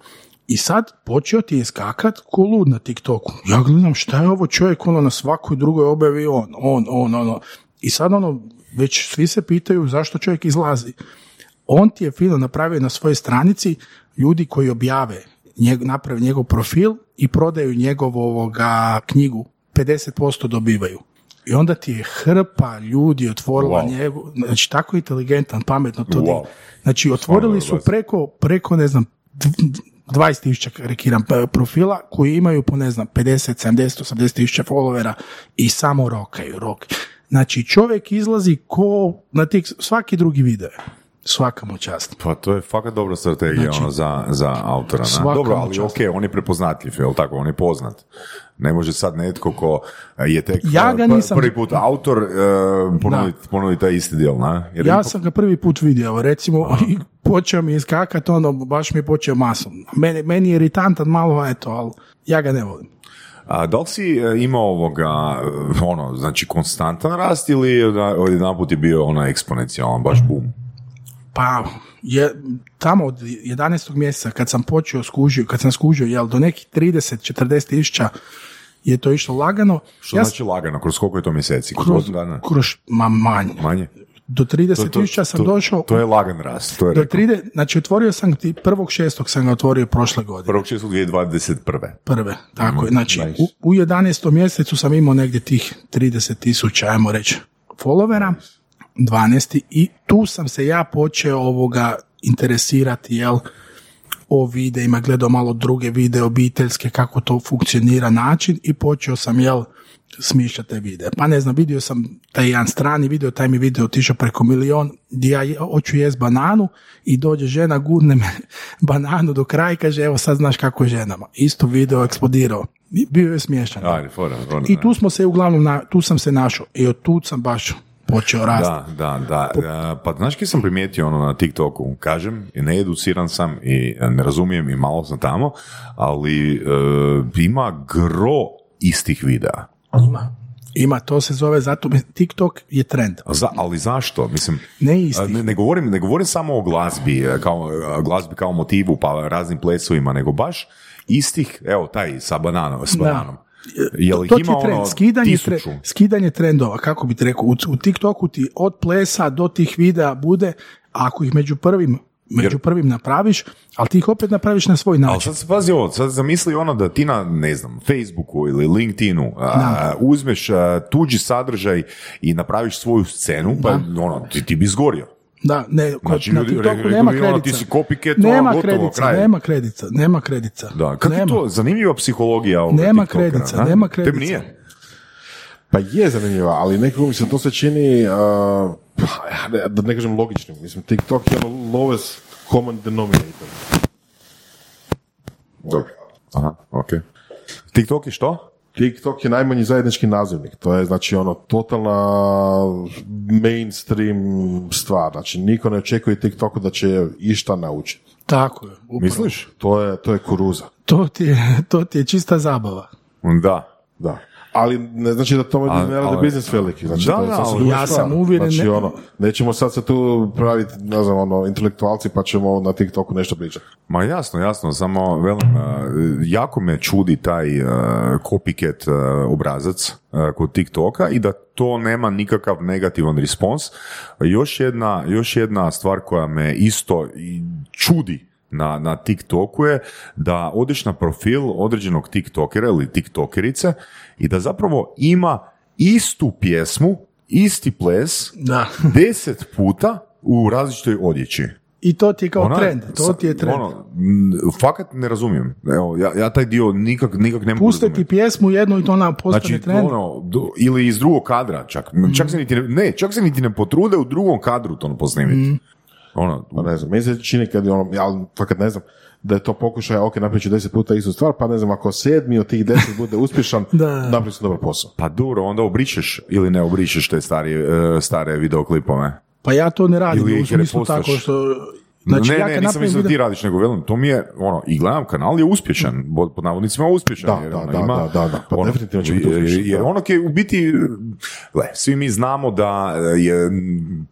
I sad počeo ti je skakat ko lud na TikToku. Ja gledam šta je ovo čovjek, ono na svakoj drugoj objavi on, on, on, ono. I sad ono, već svi se pitaju zašto čovjek izlazi. On ti je fino napravio na svojoj stranici ljudi koji objave, njeg, naprave njegov profil i prodaju njegovu ovoga knjigu, 50% dobivaju. I onda ti je hrpa ljudi otvorila Wow. njegu, znači tako inteligentan, pametno to. Wow. Znači otvorili su preko, preko ne znam, 20 tisuća karikiram p- profila koji imaju po ne znam 50, 70, 80 tisuća followera i samo rokaju, rok. Znači čovjek izlazi ko na tik, svaki drugi video. je. Svaka mu čast. Pa to je fakat dobra strategija Znači, ono, za, za autora. Dobro, ali čast. ok, on je prepoznatljiv, jel tako, on je poznat. Ne može sad netko ko je tek Ja ga pr- nisam- prvi put autor uh, ponuditi ponuditi taj isti djel, ne? Jer Ja sam ga prvi put vidio, recimo, i počeo mi iskakat, ono, baš mi je počeo masom. Meni, meni je iritantan malo, eto, ali ja ga ne volim. A da li si imao ovoga, ono, znači konstantan rast ili jedan put je bio ono eksponencijalan, baš boom? Pa, je, tamo od 11. mjeseca kad sam počeo skužio, kad sam skužio, jel, do nekih 30-40 tisuća je to išlo lagano. Što ja znači lagano, kroz koliko je to mjeseci? Kroz, dana? kroz, ma manje. Manje? Do 30 tisuća sam to- došao, To je lagan rast, to je do rekao. 30, znači otvorio sam ti, prvog šestog sam ga otvorio prošle godine. Prvog čestu 2021. Prve, tako je. Znači, nice. u, u 11. mjesecu sam imao negdje tih 30 tisuća, ajmo reći, followera, 12. i tu sam se ja počeo ovoga interesirati, jel, o videima, gledao malo druge videe obiteljske, kako to funkcionira način i počeo sam, jel, smišljati te videe. Pa ne znam, vidio sam taj jedan strani video, taj mi video otišao preko milion, gdje ja hoću jest bananu i dođe žena, gurne me [laughs] bananu do kraja i kaže, evo sad znaš kako je ženama. Isto video eksplodirao. Bio je smiješan. I tu smo se uglavnom, na, tu sam se našao. I od tu sam baš počeo rasti. Da, da, da. E, Pa znaš kaj sam primijetio ono na TikToku? Kažem, i needuciran sam i ne razumijem i malo sam tamo, ali e, ima gro istih videa. Ima. Ima, to se zove zato, TikTok je trend. Za, ali zašto? Mislim, Ne isti. ne, ne, govorim, ne govorim samo o glazbi, e, kao, glazbi kao motivu, pa raznim plesovima, nego baš istih, evo taj sa bananom, s bananom. Jel to ima je trend, ono skidanje, tre- skidanje trendova, kako bi ti rekao, u, u TikToku ti od plesa do tih videa bude, ako ih među prvim, među prvim napraviš, ali ti ih opet napraviš na svoj Ali način. sad se pazi ovo, sad zamisli ono da ti na, ne znam, Facebooku ili LinkedInu a, uzmeš a, tuđi sadržaj i napraviš svoju scenu, pa ono, ti, ti bi zgorio. Da, ne, kod, Znači, na TikToku nema kredica. ti si copycat, nema ono, gotovo, kredica, kraj. nema kredica, nema kredica. Da, kako je nema. to zanimljiva psihologija ovoga Nema TikTokera, kredica, da? nema Tebi kredica. nije? Pa je zanimljiva, ali nekako mi se to se čini, uh, pa, ne- da ne kažem logičnim. Mislim, TikTok je ono lowest common denominator. Dobro. Aha, ok. TikTok je što? TikTok je najmanji zajednički nazivnik. To je znači ono totalna mainstream stvar. Znači niko ne očekuje TikToku da će išta naučiti. Tako je. upravo. Misliš? To je, to je kuruza. To ti je, [laughs] to ti je čista zabava. Da. Da. Ali ne znači da Ali- ne radi ali- biznis veliki. Znači, Da, to da, druga ja stvar. sam uvjeren, Znači, ne- ono, nećemo sad se tu praviti, ne znam, ono, intelektualci pa ćemo na TikToku nešto pričati. Ma jasno, jasno, samo velim, uh, jako me čudi taj uh, copycat uh, obrazac uh, kod TikToka i da to nema nikakav negativan respons. Još jedna, još jedna stvar koja me isto i čudi na, na TikToku je da odeš na profil određenog TikTokera ili TikTokerice i da zapravo ima istu pjesmu, isti ples, Da. [laughs] deset puta u različitoj odjeći. I to ti je kao Ona- trend, to ti je trend. Ono, fakat ne razumijem. Evo, ja, ja taj dio nikak, nikak ne mogu Puste ti pjesmu jednu i to ona postane Znači, trend. ono, do- ili iz drugog kadra čak. Čak se niti ne, ne, čak se niti ne potrude u drugom kadru to posnimiti. Ono, Pa ne znam, meni se čini kad je ono, ja fakat ne znam, da je to pokušaj, ok, napravit ću deset puta istu stvar, pa ne znam, ako sedmi od tih deset bude uspješan, [laughs] napravit ću dobar posao. pa dobro, onda obrišeš ili ne obrišeš te stari, e, stare videoklipove. Pa ja to ne radim, Ili u smislu tako što... Znači, ne, ja ne, nisam mislio da ti radiš, nego velim, to mi je, ono, i gledam, kanal je uspješan, pod, pod navodnicima uspješan. Da, jer da, ono, da, ima, da, da, da, pa ono, definitivno će biti uspješan, Jer da. ono je u biti, gle, svi mi znamo da je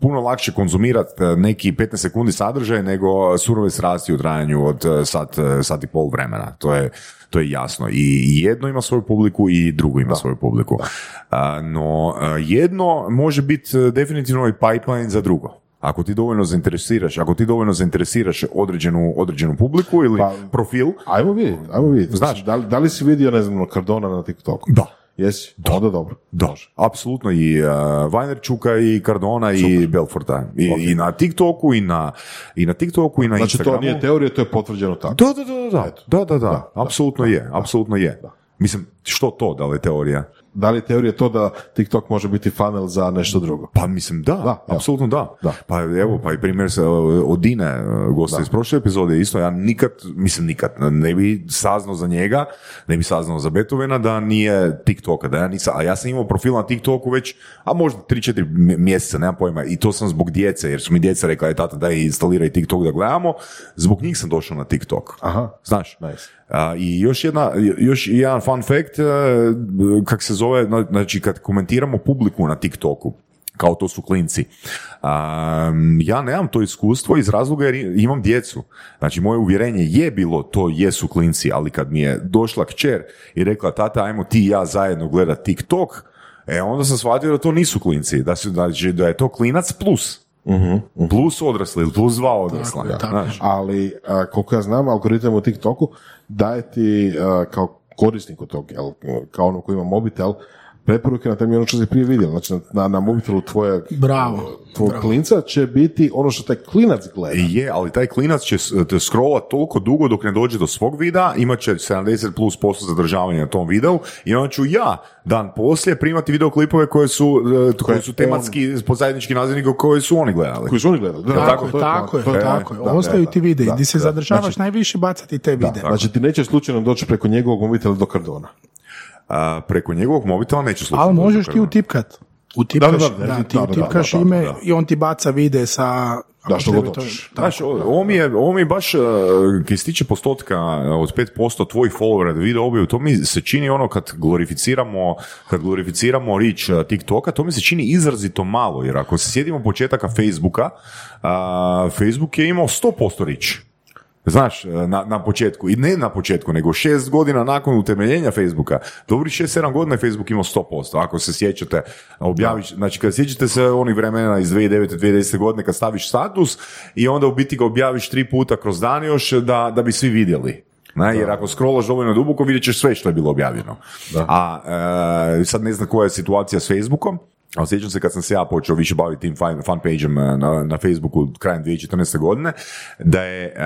puno lakše konzumirati neki 15 sekundi sadržaj nego surove strasti u trajanju od eh, sat, eh, sat i pol vremena. To je, to je jasno. I jedno ima svoju publiku i drugo ima svoju publiku. A, no, jedno može biti definitivno i pipeline za drugo. Ako ti dovoljno zainteresiraš, ako ti dovoljno zainteresiraš određenu, određenu publiku ili Pa- profil, Ajmo vidjeti, ajmo vidjeti. Znači. da, li, da li si vidio, ne znam, Cardona na TikToku? da, Jesi? Onda dobro. Da, apsolutno i uh, Vajnerčuka i Cardona i Belforta. I, I na TikToku i na, i na TikToku i na Znači, to Instagramu. nije teorija, to je potvrđeno tako. Da, da, da, da, da, da, da, apsolutno je, apsolutno je. da. Mislim, što to, da li je teorija? Da li je teorija to da TikTok može biti funnel za nešto drugo? Pa mislim da, Da, apsolutno da. Da. Pa evo, pa i primjer sa od Dine, gosta iz prošle epizode, isto ja nikad, mislim nikad, ne bi saznao za njega, ne bi saznao za Beethovena da nije TikToka, da ja nisam, a ja sam imao profil na TikToku već, a možda 3-4 mj- mjeseca, nemam pojma, i to sam zbog djece, jer su mi djeca rekla, je tata daj instaliraj TikTok da gledamo, zbog njih sam došao na TikTok. Aha. Znaš? Nice. A, I još, jedna, još jedan fun fact, e, kak se zove, na- znači kad komentiramo publiku na TikToku, kao to su klinci. A, ja nemam to iskustvo iz razloga jer imam djecu. Znači moje uvjerenje je bilo to jesu klinci, ali kad mi je došla kćer i rekla tata ajmo ti i ja zajedno gledat TikTok, e onda sam shvatio da to nisu klinci, da, su, znači, da je to klinac plus. Plus odrasli ili plus dva odrasla. Tako je, tako znaš. Ali, a, koliko ja znam, algoritam u TikToku daje ti a, kao korisniku tog, jel, kao ono koji ima mobitel, preporuke na temelju ono što si prije vidio. Znači, na, na mobitelu tvoje, Bravo. tvojeg klinca će biti ono što taj klinac gleda. Je, ali taj klinac će scrollat toliko dugo dok ne dođe do svog videa, imat će 70 plus posto zadržavanja na tom videu i onda ću ja dan poslije primati videoklipove koje su, e, koji su tematski, po zajednički nazivnik koje su oni gledali. Koji su oni gledali. Da, Tako, to je, tako je, to tako je. da, Ostaju da, ti videi, da, gdje se da. zadržavaš Znači, najviše bacati te da, videe. znači ti neće slučajno doći preko njegovog mobitela do Cardona. A, preko njegovog mobitela neće slušati. Ali možeš ti utipkat. Utipkaš, Da, da, da, da, ti utipkaš da, da, ime da. i on ti baca vide sa... Da, što god hoćeš. Znaš, ovo mi je, ovo mi baš, uh, kaj se tiče postotka uh, od 5% tvojih followera da video objavu, to mi se čini ono kad glorificiramo, kad glorificiramo rič uh, TikToka, to mi se čini izrazito malo, jer ako se sjedimo početaka Facebooka, uh, Facebook je imao 100% rič. Znaš, na, na početku, i ne na početku, nego šest godina nakon utemeljenja Facebooka, dobri šest, sedam godina je Facebook imao 100%, ako se sjećate, objaviš, znači kad sjećate se onih vremena iz 2009. 2010. godine kad staviš status i onda u biti ga objaviš tri puta kroz dan još da, da bi svi vidjeli. Ne, jer ako scrollaš dovoljno duboko vidjet ćeš sve što je bilo objavljeno. A e, sad ne znam koja je situacija s Facebookom, sjećam se kad sam se ja počeo više baviti tim fan, fan page na, na Facebooku krajem 2014. godine, da je e,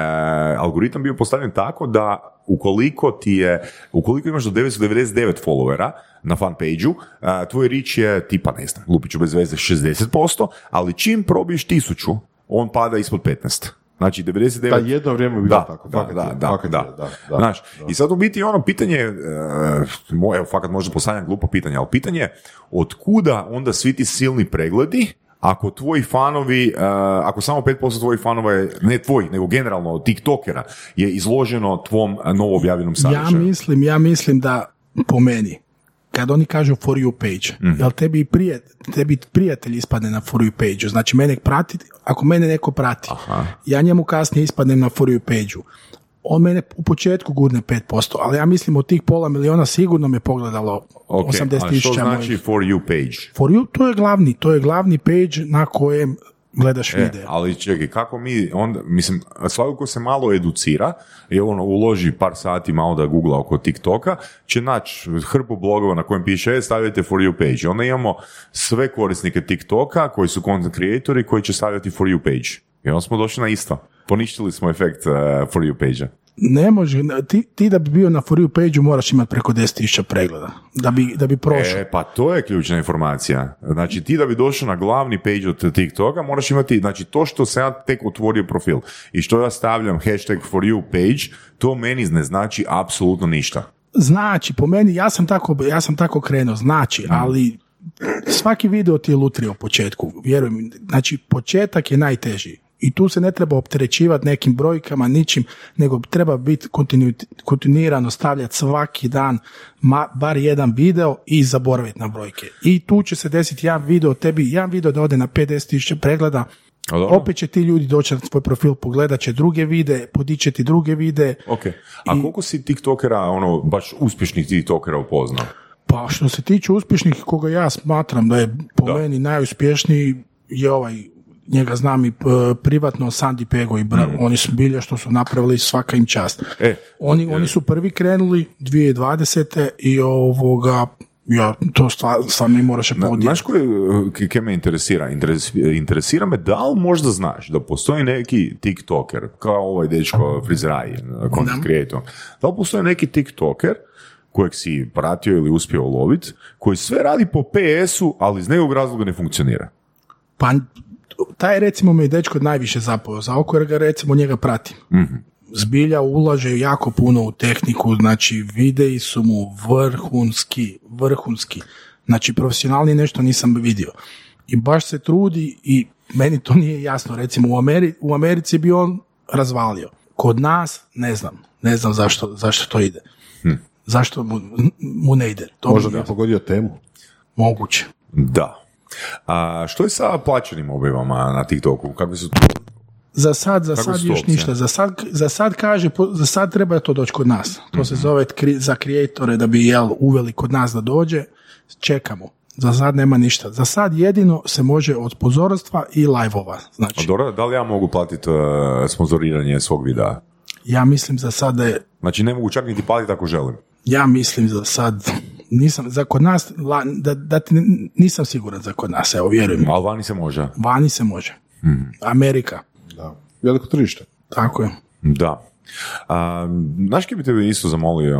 algoritam bio postavljen tako da ukoliko ti je, ukoliko imaš do 999 followera na fan page-u, e, tvoj reach je tipa, ne znam, lupit ću bez veze 60%, ali čim probiješ 1000, on pada ispod 15. Znači 99... Da, jedno vrijeme je bilo Da, tako. da, fakat da, je, da, fakat da. je, da, da. Znaš, i sad u biti ono pitanje, e, mo- evo fakat možda postavljam glupo pitanje, ali pitanje je od kuda onda svi ti silni pregledi ako tvoji fanovi, e, ako samo 5% tvojih fanova je, ne tvojih, nego generalno tiktokera, je izloženo tvom novo objavljenom Ja sadržaju. mislim, ja mislim da po meni, kad oni kažu for you page, Mhm. jel tebi, prije, tebi prijatelj ispadne na for you page znači mene prati, ako mene neko prati, ja njemu kasnije ispadnem na for you page on mene u početku gurne 5%, ali ja mislim od tih pola miliona sigurno me pogledalo Ok, 80 a što tisuća znači mojih. for you page? For you, to je glavni, to je glavni page na kojem gledaš E, videa. ali čekaj, kako mi onda, mislim, svako ko se malo educira i ono uloži par sati malo da googla oko TikToka, će naći hrpu blogova na kojem piše e, stavljajte for you page. Onda imamo sve korisnike TikToka koji su content creatori koji će stavljati for you page. I onda smo došli na isto. Poništili smo efekt uh, for you page-a. Ne može, ti, ti da bi bio na for you page moraš imati preko 10.000 pregleda, da bi, da bi prošao. E, pa to je ključna informacija. Znači, ti da bi došao na glavni page od TikToka, moraš imati, znači, to što sam ja tek otvorio profil i što ja stavljam hashtag for you page, to meni ne znači apsolutno ništa. Znači, po meni, ja sam tako, ja sam tako krenuo, znači, ali svaki video ti je lutrija u početku, vjerujem. Znači, početak je najteži. I tu se ne treba opterećivati nekim brojkama, ničim, nego treba biti kontinuirano stavljati svaki dan ma, bar jedan video i zaboraviti na brojke. I tu će se desiti jedan video tebi, jedan video da ode na 50 tisuća pregleda, A dobro. opet će ti ljudi doći na svoj profil, pogledat će druge vide, podići ti druge vide, Ok. A koliko si TikTokera, ono, baš uspješnih TikTokera upoznao? Pa što se tiče uspješnih, koga ja smatram da je po Da. meni najuspješniji je ovaj, njega znam i p- privatno, Sandy Pego i bra, oni su bilje što su napravili svaka im čast. Mm. E, oni, oni su prvi krenuli 2020. i ovoga, ja, to stvarno ne moraš podijeti. znaš koje, kaj me interesira? Interes- interesira me da li možda znaš da postoji neki TikToker, kao ovaj dečko frizeraj, content creator, da li postoji neki TikToker kojeg si pratio ili uspio uloviti, koji sve radi po PS-u, ali iz nekog razloga ne funkcionira. Pa taj recimo me je dečko najviše zapao za oko jer ga recimo njega pratim. Zbilja ulaže jako puno u tehniku, znači videi su mu vrhunski, vrhunski. Znači profesionalni nešto nisam vidio. I baš se trudi i meni to nije jasno. Recimo u, Ameri- u Americi bi on razvalio. Kod nas ne znam. Ne znam zašto, zašto to ide. Zašto mu, mu ne ide. To mi Možda ga je pogodio temu. moguće. Da. A što je sa plaćenim objavama na TikToku? Kakvi su tu? Za sad, za Kako sad to još opcije? ništa. Za sad, za sad kaže, za sad treba to doći kod nas. To Mhm. se zove kri- za kreatore da bi jel uveli kod nas da dođe. Čekamo. Za sad nema ništa. Za sad jedino se može od pozorstva i live-ova. Znači, Dobro, da li ja mogu platiti uh, sponzoriranje svog videa? ja mislim za sad da je, Znači ne mogu čak niti platiti ako želim. ja mislim za sad, nisam, za kod nas, la- da, da ti, nisam siguran za kod nas, evo, vjerujem. Ali vani se može. Vani se može. Mhm. Amerika, Da. Veliko tržište. tako je. Da. A, znaš bi te isto zamolio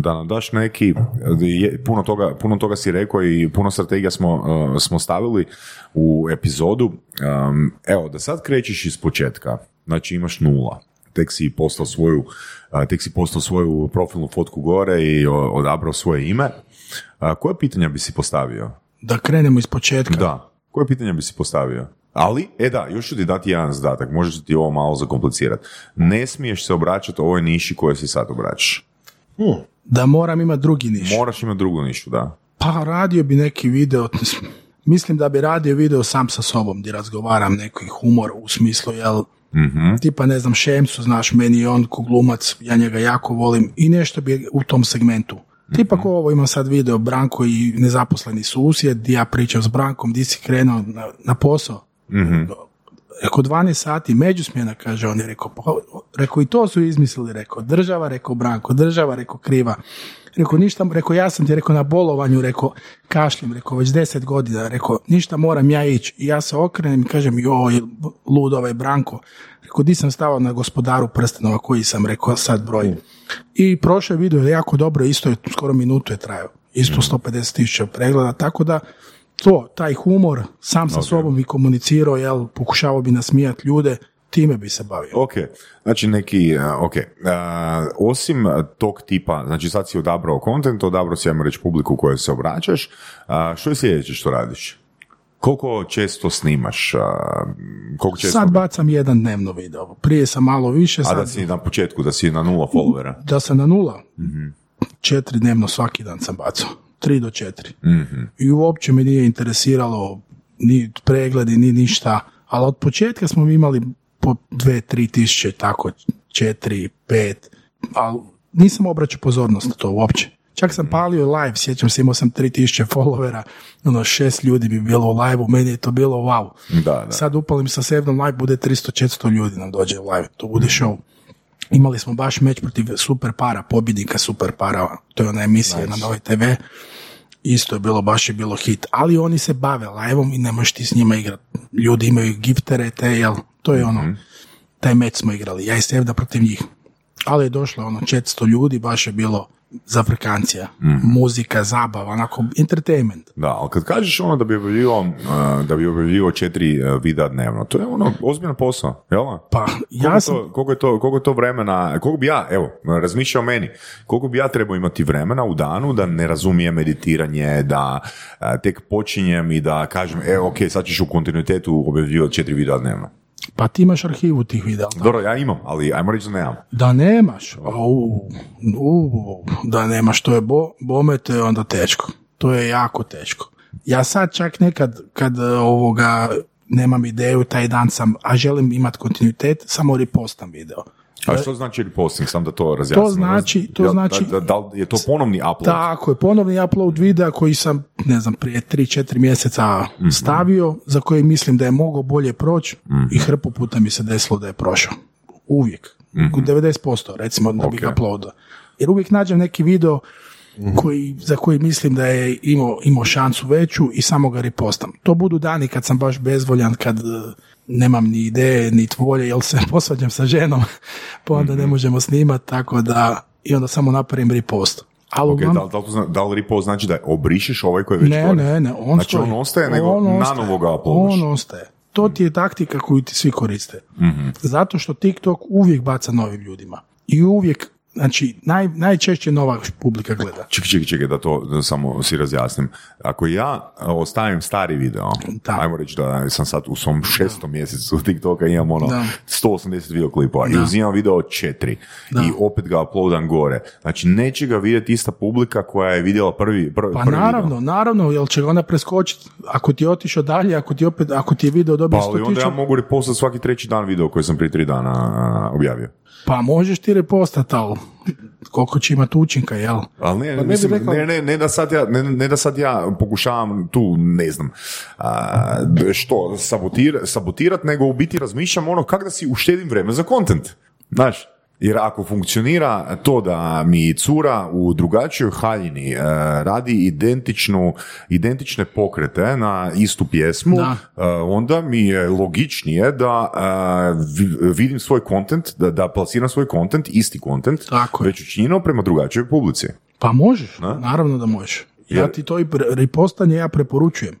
da nam daš neki, je, puno, toga, puno toga si rekao i puno strategija smo, uh, smo stavili u epizodu. Um, evo, da sad krećeš iz početka, znači imaš nula, tek si postao svoju, tek si postao svoju profilnu fotku gore i odabrao svoje ime. Koje pitanja bi si postavio? Da krenemo iz početka. Da. Koje pitanje bi si postavio? Ali, e da, još ću ti dati jedan zadatak, možeš ti ovo malo zakomplicirati. Ne smiješ se obraćati ovoj niši koje se sad obraćaš. Da moram imati drugi niš. Moraš imati drugu nišu, da. Pa radio bi neki video, [laughs] mislim da bi radio video sam sa sobom gdje razgovaram neki humor u smislu, jel, Mhm. tipa ne znam Šemsu, znaš, meni je on ko glumac, ja njega jako volim i nešto bi u tom segmentu. Tipa ko ovo imam sad video, Branko i nezaposleni susjed, di ja pričam s Brankom, di si krenuo na, na posao. Rekao 12 sati, međusmjena, kaže on je rekao, pa, rekao i to su izmislili, rekao država, rekao Branko, država, rekao kriva. Rekao ništa, rekao ja sam ti rekao na bolovanju, rekao kašljem, rekao već 10 godina, rekao ništa moram ja ići. I ja se okrenem i kažem joj, lud ovaj Branko. Rekao di sam stao na gospodaru prstenova koji sam, rekao sad broj. I prošle video je jako dobro, isto je skoro minutu je trajao. Isto 150 tisuća pregleda, tako da to, taj humor, sam sa Ok. sobom bi komunicirao, jel, pokušavao bi nasmijati ljude, time bi se bavio. Ok, znači neki, uh, ok, Uh, osim tog tipa, znači sad si odabrao kontent, odabrao si, ajmo reći, publiku kojoj se obraćaš, uh, što je sljedeće što radiš? Koliko često snimaš? Uh, koliko često? Sad bacam jedan dnevno video. Prije sam malo više, A sad da si na početku, da si na nula followera? da sam na nula. Mhm. Četiri dnevno svaki dan sam bacao. Tri do četiri. Mhm. I uopće me nije interesiralo ni pregledi, ni ništa. Ali od početka smo imali po dve, tri tisuće, tako, četiri, pet. Ali nisam obraćao pozornost na to uopće. Čak sam palio live, sjećam se, imao sam 3000 followera, ono šest ljudi bi bilo u live meni je to bilo wow. Da, da. Sad upalim sa sedmom live, bude 300-400 ljudi nam dođe u live, to bude show. Imali smo baš meč protiv Super Para, pobjednika Super Para, to je ona emisija na Novoj TV. Isto je bilo, baš je bilo hit. Ali oni se bave live i ne možeš ti s njima igrati. Ljudi imaju giftere, te, jel, to je ono, taj meč smo igrali, ja i Sevda protiv njih. Ali je došlo ono 400 ljudi, baš je bilo zafrikancija, muzika, zabava, onako, entertainment. Da, ali kad kažeš ono da bi objavljivao, uh, da bi objavljivao četiri uh, videa dnevno, to je ono ozbiljan posao, jel? Pa, Koliko, ja je sam, to, koliko, je to, koliko je to vremena, koliko bi ja, evo, razmišljao o meni, koliko bi ja trebao imati vremena u danu da ne razumijem meditiranje, da a, tek počinjem i da kažem, evo, ok, sad ćeš u kontinuitetu objavljivati četiri videa dnevno. Pa ti imaš arhivu tih videa. Dobro, ja imam, ali ajmo reći da nemam. Da nemaš, u, u, da nemaš, to je bo, bome, to je onda teško. To je jako teško. Ja sad čak nekad, kad ovoga, nemam ideju, taj dan sam, a želim imati kontinuitet, samo repostam video. A što znači reposting, sam da to razjasnim? To znači- to Da- znači- Da, da, li je to ponovni upload? Tako je, ponovni upload videa koji sam, ne znam, prije 3-4 mjeseca stavio, za koji mislim da je mogao bolje proći i hrpu puta mi se desilo da je prošao. Uvijek. U 90% recimo da bi ga Ok. uploadao. Jer uvijek nađem neki video koji, za koji mislim da je imao, imao šansu veću i samo ga repostam. To budu dani kad sam baš bezvoljan, kad e, nemam ni ideje, ni volje, jer se [laughs] posvađam sa ženom, pa onda ne možemo snimati, tako da i onda samo napravim repost. Ali Ok, uglavnom- da, li- da, li da repost znači da obrišeš ovaj koji je već ne, gore? ne, ne, on Znači stoji. on ostaje, nego On ostaje. nanovo ga uploadaš. On ostaje. To ti je taktika koju ti svi koriste. Mhm. Zato što TikTok uvijek baca novim ljudima. I uvijek, znači, naj, najčešće nova publika gleda. Čekaj, čekaj, čekaj, da to da samo si razjasnim. Ako ja a, ostavim stari video, Da. ajmo reći da sam sad u svom šestom mjesecu TikToka imam ono Da. 180 videoklipova i Da. uzimam video četiri Da. i opet ga uploadam gore. Znači, neće ga vidjeti ista publika koja je vidjela prvi, prvi, Pa prvi naravno, video. naravno, jel će ga ona preskočiti. Ako ti je otišao dalje, ako ti opet, ako ti je video dobio Pa ali 100 onda ja mogu repostati svaki treći dan video koji sam prije tri dana objavio. Pa možeš ti repostat, ali koliko će imati učinka, jel? Ali ne, Pa ne mislim, rekao- ne, ne, ne, da sad ja, ne, ne da sad ja pokušavam tu, ne znam, a, što, sabotir, sabotirat, nego u biti razmišljam ono kako da si uštedim vreme za kontent. Znaš, jer ako funkcionira to da mi cura u drugačijoj haljini e, radi identičnu, identične pokrete na istu pjesmu, Da. e, onda mi je logičnije da e, vi- vidim svoj kontent, da, da plasiram svoj kontent, isti kontent, već učinjeno prema drugačijoj publici. Pa možeš, naravno da možeš. Ja Jer- ti to i pre- ripostanje ja preporučujem.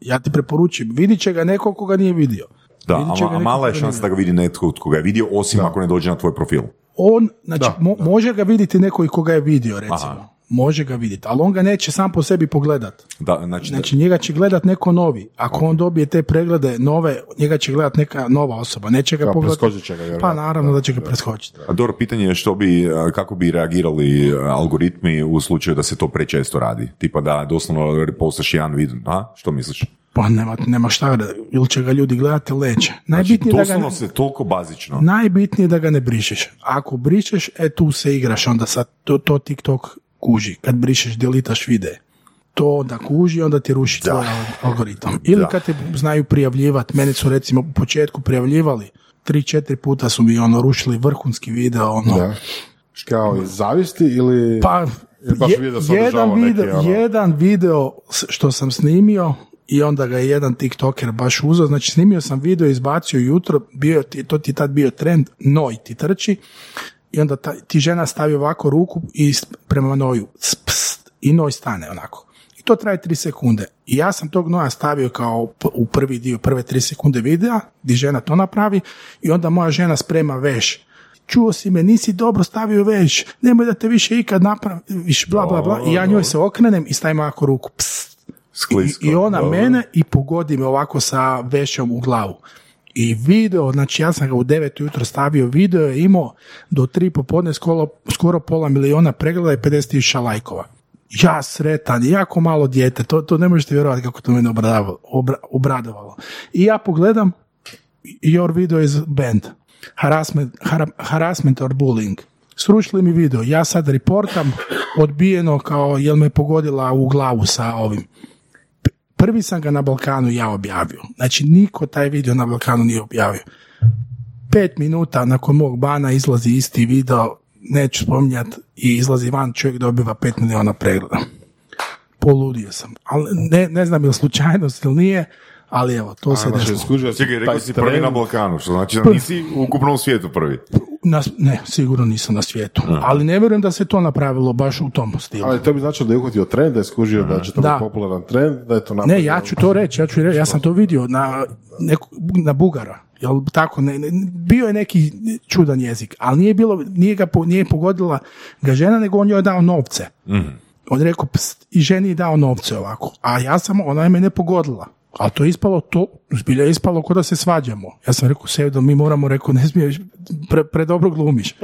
Ja ti preporučujem. Vidit će ga neko ko ga nije vidio. Da, a, mala je šansa da ga vidi netko tko ga je vidio, osim ako ne dođe na tvoj profil. On, znači, Da, mo- može ga vidjeti neko i koga je vidio, recimo. Aha. Može ga vidjeti, ali on ga neće sam po sebi pogledat. Da, znači, Znači njega će gledat neko novi. Ako on dobije te preglede nove, njega će gledat neka nova osoba. Neće ga Da, pogledat. preskočit će ga, Pa naravno da će ga preskočiti. A dobro, pitanje je što bi, kako bi reagirali algoritmi u slučaju da se to prečesto radi. Tipa da doslovno postaš jedan video, a? Što misliš? Pa nema, nema šta, ili će ga ljudi gledati ili neće. Znači, Najbitnije, da ga ne, se toliko bazično. najbitnije je da ga ne brišeš. Ako brišeš, e tu se igraš, onda sad to, to TikTok kuži. Kad brišeš, delitaš videe. To onda kuži, onda ti ruši tvoj algoritam. Ili Da. kad te znaju prijavljivati, mene su recimo u početku prijavljivali, tri, četiri puta su mi ono rušili vrhunski video, ono, Da. Kao iz zavisti ili... Pa, je- video jedan, održava neki, video, ono- jedan video što sam snimio i onda ga je jedan tiktoker baš uzeo, znači snimio sam video, izbacio jutro, bio, ti- to ti tad bio trend, noj ti trči i onda ta, ti žena stavi ovako ruku i prema noju pst, i noj stane onako. I to traje tri sekunde. I ja sam tog noja stavio kao u prvi dio, prve tri sekunde videa, gdje žena to napravi i onda moja žena sprema veš čuo si me, nisi dobro stavio veš, nemoj da te više ikad napraviš, bla, bla, bla. I ja njoj se okrenem i stavim ovako ruku, pst. I, I ona dobro. mene i pogodi me ovako sa vešom u glavu. I video, znači ja sam ga u 9 ujutro stavio, video je imao do 3 popodne skoro, skoro pola miliona pregleda i 50 tisuća lajkova. Ja sretan, jako malo dijete, to, to ne možete vjerovati kako to mene obradovalo. I ja pogledam, your video is banned. Harassment, hara- harassment or bullying. Srušili mi video, ja sad reportam, odbijeno kao jel me pogodila u glavu sa ovim. Prvi sam ga na Balkanu ja objavio. Znači niko taj video na Balkanu nije objavio. Pet minuta nakon mog bana izlazi isti video, neću spominjat, i izlazi van, čovjek dobiva pet miliona pregleda. Poludio sam. Ali ne, ne znam je slučajnost ili nije, ali evo, to se Znači, desilo. skužio Čekaj, rekao taj si prvi na Balkanu, što znači da nisi u ukupnom svijetu prvi. Na, ne, sigurno nisam na svijetu. Ali ne vjerujem da se to napravilo baš u tom stilu. Ali to bi značilo da je uhvatio trend, da je skužio da će to Da. biti popularan trend, da je to napravio. Ne, ja ću to reći, ja ću reći, ja sam to vidio na, neku, na Bugara. Jel tako, ne, ne- bio je neki čudan jezik, ali nije bilo, nije ga nije pogodila ga žena, nego on joj je dao novce. On je rekao, pst, i ženi je dao novce ovako. A ja sam, ona je mene pogodila. Ali to je ispalo, to zbilja je ispalo kao da se svađamo. Ja sam rekao, Sevdo, mi moramo, rekao, ne smiješ, pre, predobro glumiš.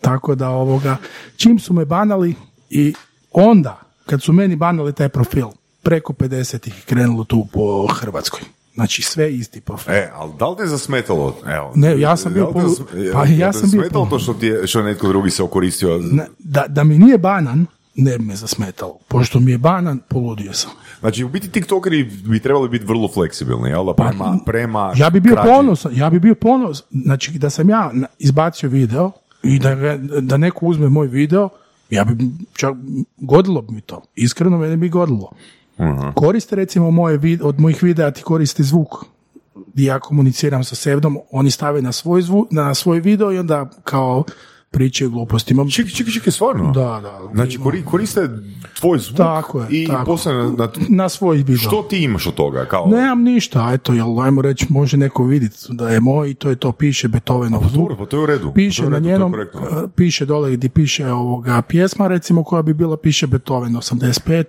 Tako da ovoga, čim su me banali i onda, kad su meni banali taj profil, preko 50 ih krenulo tu po Hrvatskoj. Znači sve isti profil. E, ali da li te je zasmetalo? Evo, Ne, ja sam bio polu- pa ja sam bio zasmetalo polu- to što, ti je, što netko drugi se okoristio? Da, da mi nije banan, ne bi me zasmetalo. Pošto mi je banan, poludio sam. Znači, u biti tiktokeri bi trebali biti vrlo fleksibilni, jel da? Prema, prema Pa, Ja bi bio krađi. ponosan, ja bi bio ponos, znači da sam ja izbacio video i da, da neko uzme moj video, ja bi čak, godilo bi mi to. Iskreno mene bi godilo. Koriste recimo moje vid- od mojih videa ti koriste zvuk gdje ja komuniciram sa Sevdom, oni stave na svoj, zvu, na svoj video i onda kao pričaju gluposti. Imam, Čekaj, čekaj, čekaj, stvarno? da, da. Znači, kori- koriste tvoj zvuk Tako je, i tako. poslije na, na- na svoj video. što ti imaš od toga? Kao, Nemam ništa, eto, jel, ajmo reći, može neko vidjeti da je moj i to je to, piše Beethovenov zvuk. Dobro, pa to je u redu. Piše To je u na redu, to je njenom, uh, piše dole gdje piše ovoga pjesma, recimo, koja bi bila, piše Beethoven 85,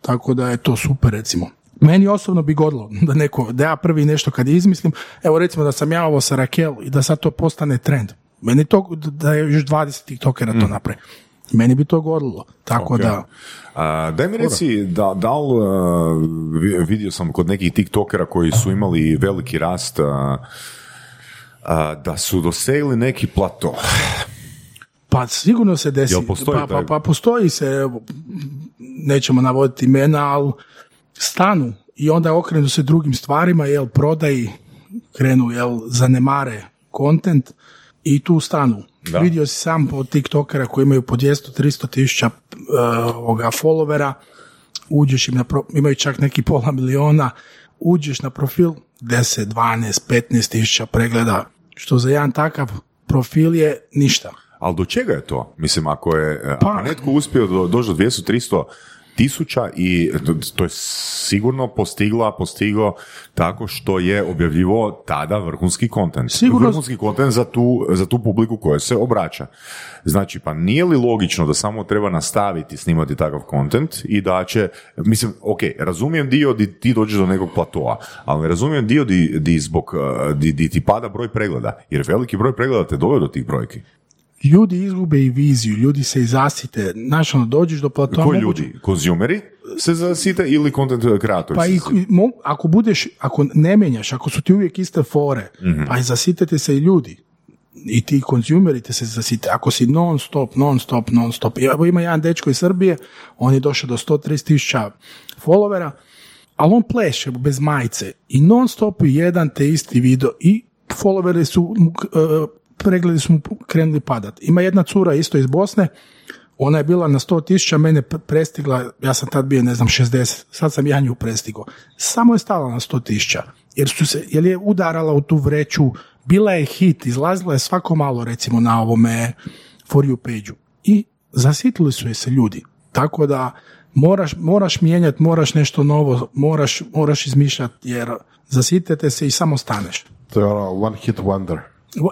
tako da je to super, recimo. Meni osobno bi godilo da neko, da ja prvi nešto kad izmislim, evo recimo da sam ja ovo sa Rakel i da sad to postane trend. Meni to, da je još 20 tiktokera to napravi. Meni bi to godilo. Tako Ok. da, A, daj mi reci, da, da li, vi- vidio sam kod nekih tiktokera koji su imali veliki rast, a, a, da su dosegli neki plato. Pa sigurno se desi. Jel postoji pa, pa, pa postoji se, nećemo navoditi imena, ali stanu i onda okrenu se drugim stvarima, jel, prodaji, krenu, jel, zanemare kontent i tu stanu. Da. Vidio si sam od tiktokera koji imaju po 200-300 tisuća uh, ovoga followera, uđeš im na pro, imaju čak neki pola miliona, uđeš na profil 10, 12, 15 tisuća pregleda, što za jedan takav profil je ništa. Ali do čega je to? Mislim, ako je Pa- ako netko uspio do, doći do 200-300 tisuća i to- je sigurno postigla, postiglo tako što je objavljivo tada vrhunski kontent. Sigurno- Vrhunski kontent za tu, za tu publiku koja se obraća. Znači, pa nije li logično da samo treba nastaviti snimati takav kontent i da će, mislim, ok, razumijem dio di ti dođeš do nekog platoa, ali ne razumijem dio di, di zbog, uh, di, di ti pada broj pregleda, jer veliki broj pregleda te dovede do tih brojki. Ljudi izgube i viziju, ljudi se i zasite. Znaš, ono, dođeš do platona... Koji ljudi? Konzumeri se zasite ili content kreatori? Pa i, mo- ako budeš, ako ne menjaš, ako su ti uvijek iste fore, Mhm. pa zasitete se i ljudi. I ti konzumeri te se zasite. Ako si non stop, non stop, non stop. I Evo ima jedan dečko iz Srbije, on je došao do 130 tisuća followera, ali on pleše bez majice i non stop je jedan te isti video i followeri su, e, pregledi su mu krenuli padat. Ima jedna cura isto iz Bosne, ona je bila na 100 tisuća, mene pre- prestigla, ja sam tad bio, ne znam, 60, sad sam ja nju prestigao. Samo je stala na 100 tisuća, jer, su se, jer je udarala u tu vreću, bila je hit, izlazila je svako malo, recimo, na ovome For You page I zasitili su je se ljudi. Tako da moraš, moraš mijenjati, moraš nešto novo, moraš, moraš izmišljati, jer zasitete se i samo staneš. To je ono one hit wonder.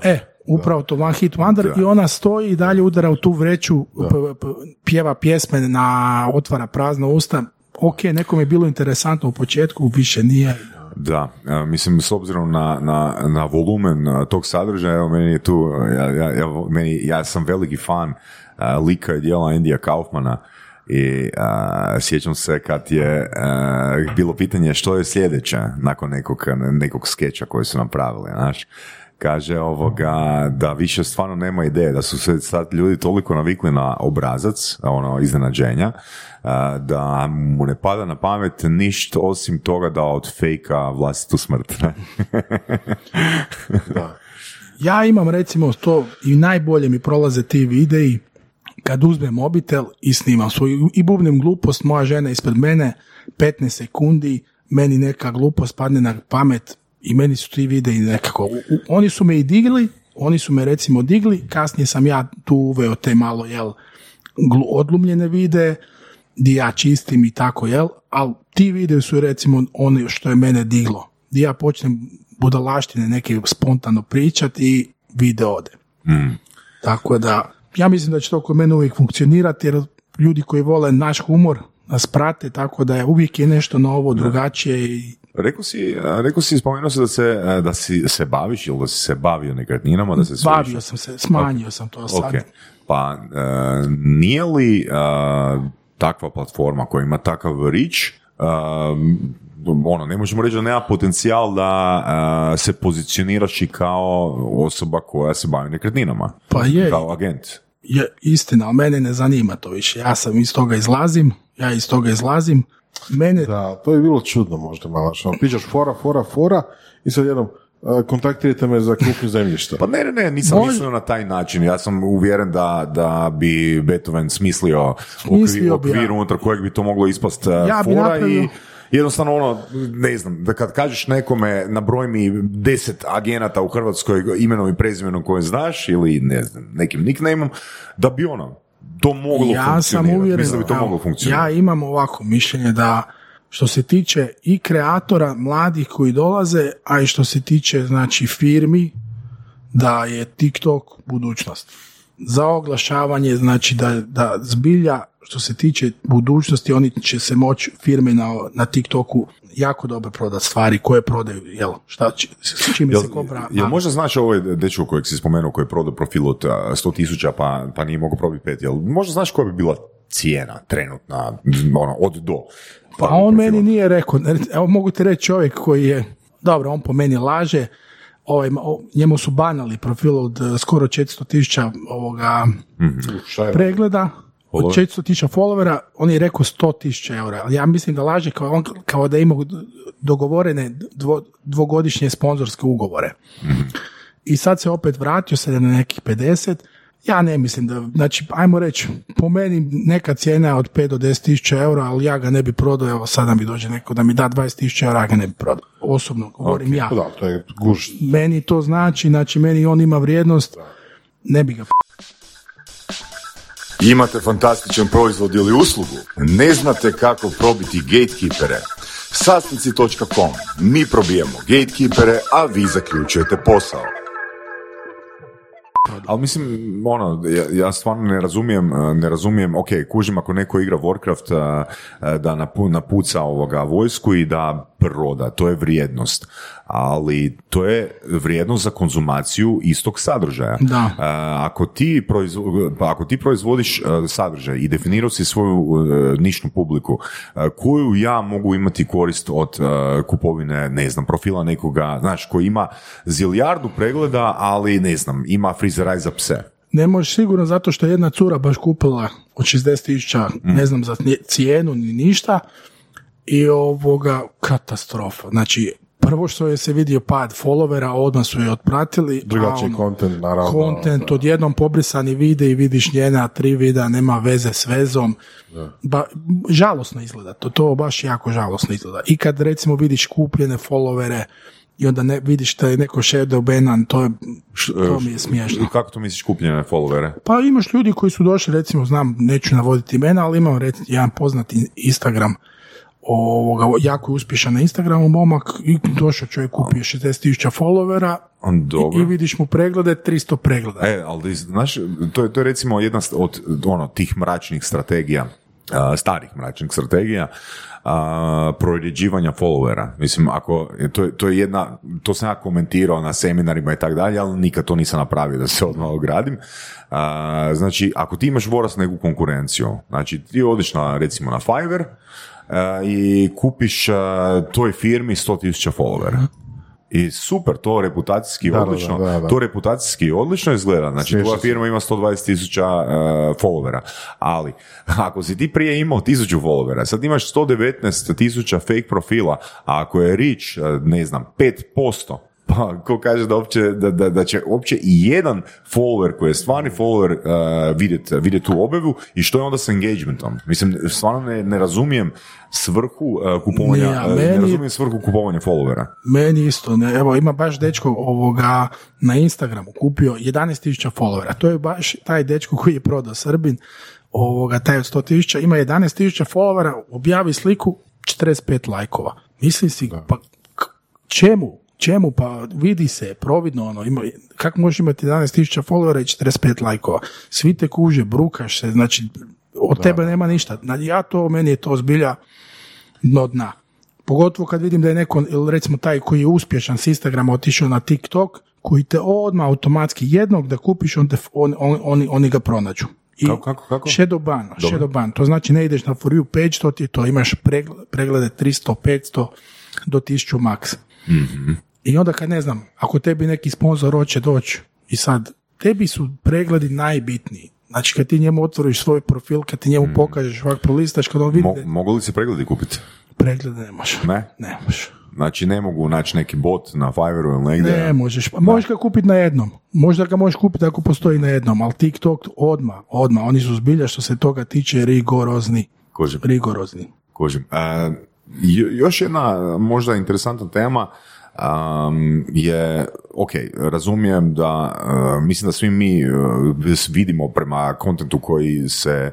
E, upravo to One Hit Wonder i ona stoji i dalje udara u tu vreću, p- p- pjeva pjesme na otvara prazna usta. Ok, nekom je bilo interesantno u početku, više nije. Da, e, mislim s obzirom na, na, na volumen e, tog sadržaja, evo meni je tu, e, ja, ja, ja, meni, ja sam veliki fan e, lika i dijela Indija Kaufmana i e, sjećam se kad je e, bilo pitanje što je sljedeće nakon nekog, nekog skeča koji su napravili, znaš kaže ovoga da više stvarno nema ideje, da su se sad ljudi toliko navikli na obrazac, ono iznenađenja, da mu ne pada na pamet ništa osim toga da od fejka vlastitu smrt. ne? Ja imam recimo to i najbolje mi prolaze ti videi kad uzmem mobitel i snimam svoju i bubnem glupost, moja žena ispred mene 15 sekundi, meni neka glupost padne na pamet i meni su ti videi nekako, u- u- oni su me i digli, oni su me recimo digli, kasnije sam ja tu uveo te malo, jel, glu- odlumljene videe, di ja čistim i tako, jel, ali ti videi su recimo oni što je mene diglo, di ja počnem budalaštine neke spontano pričat i video ode. Tako da, ja mislim da će to kod mene uvijek funkcionirati, jer ljudi koji vole naš humor nas prate, tako da je uvijek je nešto novo, drugačije i Rekao si, rekao si, spomenuo se da se, da si se baviš ili da si se bavio nekretninama, da se sve bavio sam se, smanjio sam to sad. Ok, pa e, nije li e, takva platforma koja ima takav reach, e, ono, ne možemo reći da nema potencijal da se pozicioniraš i kao osoba koja se bavi nekretninama. Pa je. Kao agent. Je istina, ali mene ne zanima to više. Ja sam iz toga izlazim, ja iz toga izlazim. Mene, Da, to je bilo čudno možda malo. Što pričaš fora, fora, fora i sad jednom e, kontaktirajte me za kupnju zemljišta. Pa ne, ne, ne, nisam Može- mislio na taj način. Ja sam uvjeren da, da bi Beethoven smislio okvir, Smislio bi, okvir ja. unutar kojeg bi to moglo ispast uh, Ja fora napravio- i jednostavno ono, ne znam, da kad kažeš nekome nabroj mi deset agenata u Hrvatskoj imenom i prezimenom koje znaš ili ne znam, nekim nicknameom, da bi ono, to moglo ja sam uvjeren, Mislim da bi to evo, moglo ja funkcionirati. imam ovako mišljenje da što se tiče i kreatora mladih koji dolaze, a i što se tiče znači firmi, da je TikTok budućnost. Za oglašavanje, znači da, da zbilja što se tiče budućnosti, oni će se moći firme na, na TikToku jako dobro prodati stvari koje prodaju, jel, šta, će- s čime Jel, se kobra. jel možda znaš ovaj dečko kojeg si spomenuo koji je prodao profil od a, 100 tisuća pa, pa nije mogao probiti pet, jel možda znaš koja bi bila cijena trenutna, ono, od do? Pa on meni nije rekao, evo mogu ti reći čovjek koji je, dobro, on po meni laže, ovaj, njemu su banali profil od eh, skoro 400 tisuća ovoga Šta je? pregleda, od Follower. 400 tisuća followera, on je rekao 100 tisuća eura, ali ja mislim da laže kao, on, kao da ima dogovorene dvo, dvogodišnje sponzorske ugovore. I sad se opet vratio se na nekih 50, ja ne mislim da, znači, ajmo reći, po meni neka cijena je od 5 do 10 tisuća eura, ali ja ga ne bi prodao, evo sada mi dođe neko da mi da 20 tisuća eura, ja ga ne bi prodao. Osobno govorim ja. Pa Da, to je guš. Meni to znači, znači meni on ima vrijednost, ne bi ga Imate fantastičan proizvod ili uslugu? Ne znate kako probiti gatekeepere? Sastanci.com. Mi probijemo gatekeepere, a vi zaključujete posao. Ali mislim, ono, ja, ja stvarno ne razumijem, uh, ne razumijem, ok, kužim ako neko igra Warcraft uh, uh, da napu, napuca ovoga vojsku i da proda, to je vrijednost, ali to je vrijednost za konzumaciju istog sadržaja. Da. Uh, ako, ti proizvo- pa ako ti proizvodiš uh, sadržaj i definirao si svoju uh, nišnu publiku, koju ja mogu imati korist od kupovine, ne znam, profila nekoga, znaš, koji ima zilijardu pregleda, ali ne znam, ima frizeraj za pse. Ne možeš sigurno zato što je jedna cura baš kupila od 60 tisuća, ne znam za cijenu ni ništa i ovoga katastrofa. Znači, prvo što je se vidio pad followera, odmah su je otpratili. Drugačiji content, naravno. Content, odjednom pobrisani vide i vidiš njena tri videa, nema veze s vezom. Ba, žalosno izgleda, to, to baš jako žalosno izgleda. I kad recimo vidiš kupljene followere i onda ne vidiš da je neko shadow banan, to, je, to mi je smiješno. Kako to misliš kupljene followere? Pa imaš ljudi koji su došli, recimo, znam, neću navoditi imena, ali imam recimo, jedan poznati Instagram, ovoga, jako je uspješan na Instagramu momak i došao čovjek kupio 60.000 followera dobro. i vidiš mu preglede, 300 pregleda. E, ali znaš, to je, to je recimo jedna od ono, tih mračnih strategija, starih mračnih strategija, a, proređivanja followera. Mislim, ako, to, je, to je jedna, to sam ja komentirao na seminarima i tako dalje, ali nikad to nisam napravio da se odmah ogradim. A, znači, ako ti imaš voras neku konkurenciju, znači ti odiš na, recimo na Fiverr, i kupiš a, toj firmi 100.000 followera. I super, to reputacijski Da, odlično, da, da. to reputacijski odlično izgleda. Znači, tvoja firma ima 120 tisuća uh, followera. Ali, ako si ti prije imao tisuću followera, sad imaš 119 tisuća fake profila, a ako je reach, ne znam, 5%, pa ko kaže da, uopće, da, da, da će uopće i jedan follower koji je stvarni follower uh, vidjeti vidjet tu objavu i što je onda s engagementom? Mislim, stvarno ne, ne razumijem svrhu uh, kupovanja, Ne, uh, ne meni- razumijem svrhu kupovanja followera. Meni isto, ne, evo ima baš dečko ovoga na Instagramu kupio 11.000 followera, to je baš taj dečko koji je prodao Srbin, ovoga, taj od 100.000, ima 11.000 followera, objavi sliku, 45 lajkova. Misli si, pa k- čemu? Čemu? Pa vidi se, providno ono, ima, kako možeš imati 11.000 followera i 45 lajkova? Svi te kuže, brukaš se, znači, od tebe nema ništa. Ja to, meni je to zbilja dno dna. Pogotovo kad vidim da je neko, recimo taj koji je uspješan s Instagrama otišao na TikTok, koji te odmah automatski jednog da kupiš, on te, on, on, oni, oni ga pronađu. I Kako, kako, kako? Shadow ban, shadow ban. To znači ne ideš na For You page, to ti je to. Imaš pregle- preglede 300, 500 do 1000 max. I onda kad ne znam, ako tebi neki sponzor hoće doći i sad, tebi su pregledi najbitniji. Znači kad ti njemu otvoriš svoj profil, kad ti njemu pokažeš, ovak prolistaš, kad on vidi Mo- mogu li se pregledi kupiti? preglede ne možeš. Ne? Ne možeš. Znači ne mogu naći neki bot na Fiverru ili negdje. Ne možeš. Pa možeš ga kupiti na jednom. Možda ga možeš kupiti ako postoji na jednom, ali TikTok odmah, odmah. Oni su zbilja što se toga tiče rigorozni. Kužim, Rigorozni. kužim. E, jo- još jedna možda interesantna tema um, je, ok, razumijem da, uh, mislim da svi mi uh, vidimo prema kontentu koji se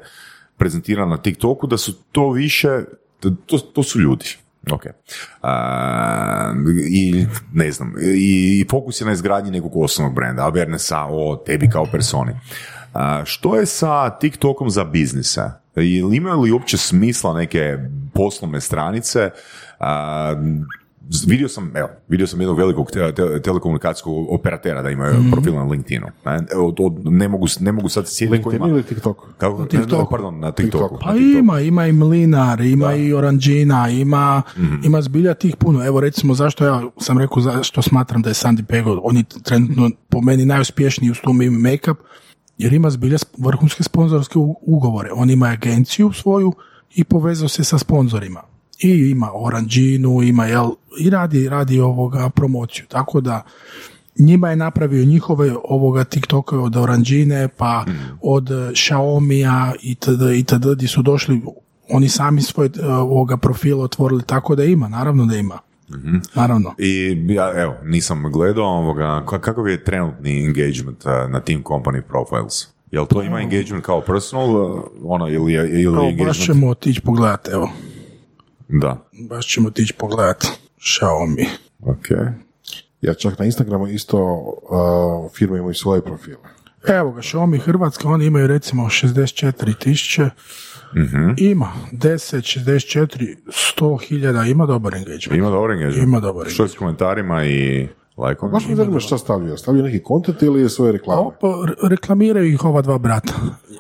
prezentira na TikToku da su to više, to, to su ljudi. Ok. A, I ne znam, i, i fokus je na izgradnji nekog osobnog brenda, awarenessa o tebi kao personi. A, što je sa TikTokom za biznise? Ili imaju li uopće smisla neke poslovne stranice? A, z- vidio sam, evo, vidio sam jednog velikog te- te- telekomunikacijskog operatera da imaju profil na LinkedInu. Ne, Evo, to ne, mogu, ne mogu sad sjetiti LinkedIn ima. ili TikTok? Kako, TikToku. ne, pardon, na TikToku. TikToku. Pa na TikToku. ima, ima i Mlinar, ima i Oranđina, ima, ima zbilja tih puno. Evo recimo zašto ja sam rekao zašto smatram da je Sandy Pego, on je trenutno po meni najuspješniji u i Makeup, jer ima zbilja vrhunske sponzorske ugovore. On ima agenciju svoju i povezao se sa sponzorima. I ima Oranđinu, ima jel, i radi, radi ovoga promociju. Tako da njima je napravio njihove ovoga TikToka od Oranđine, pa od eh, Xiaomi-a itd. itd. gdje su došli oni sami svoj eh, ovoga profila otvorili, tako da ima, naravno da ima. Naravno. I ja, evo, nisam gledao ovoga, ka- kakav je trenutni engagement uh, na tim company profiles? Jel to ima engagement kao personal, uh, ono, ili, ili Evo, engagement? baš ćemo otići pogledat, evo. Da, Baš ćemo otići pogledat Xiaomi. ok. Ja čak na Instagramu isto uh, firme imaju svoje profile. Evo ga, Xiaomi Hrvatska, oni imaju recimo 64 tisuće, Mhm. ima 10, 64, 100 hiljada, ima dobar engagement. Ima dobar engagement? Ima dobar Što je s komentarima i lajkom? Baš me zanima šta stavljaju. Stavljaju neki kontent ili je svoje reklame? Opa, re- reklamiraju ih ova dva brata.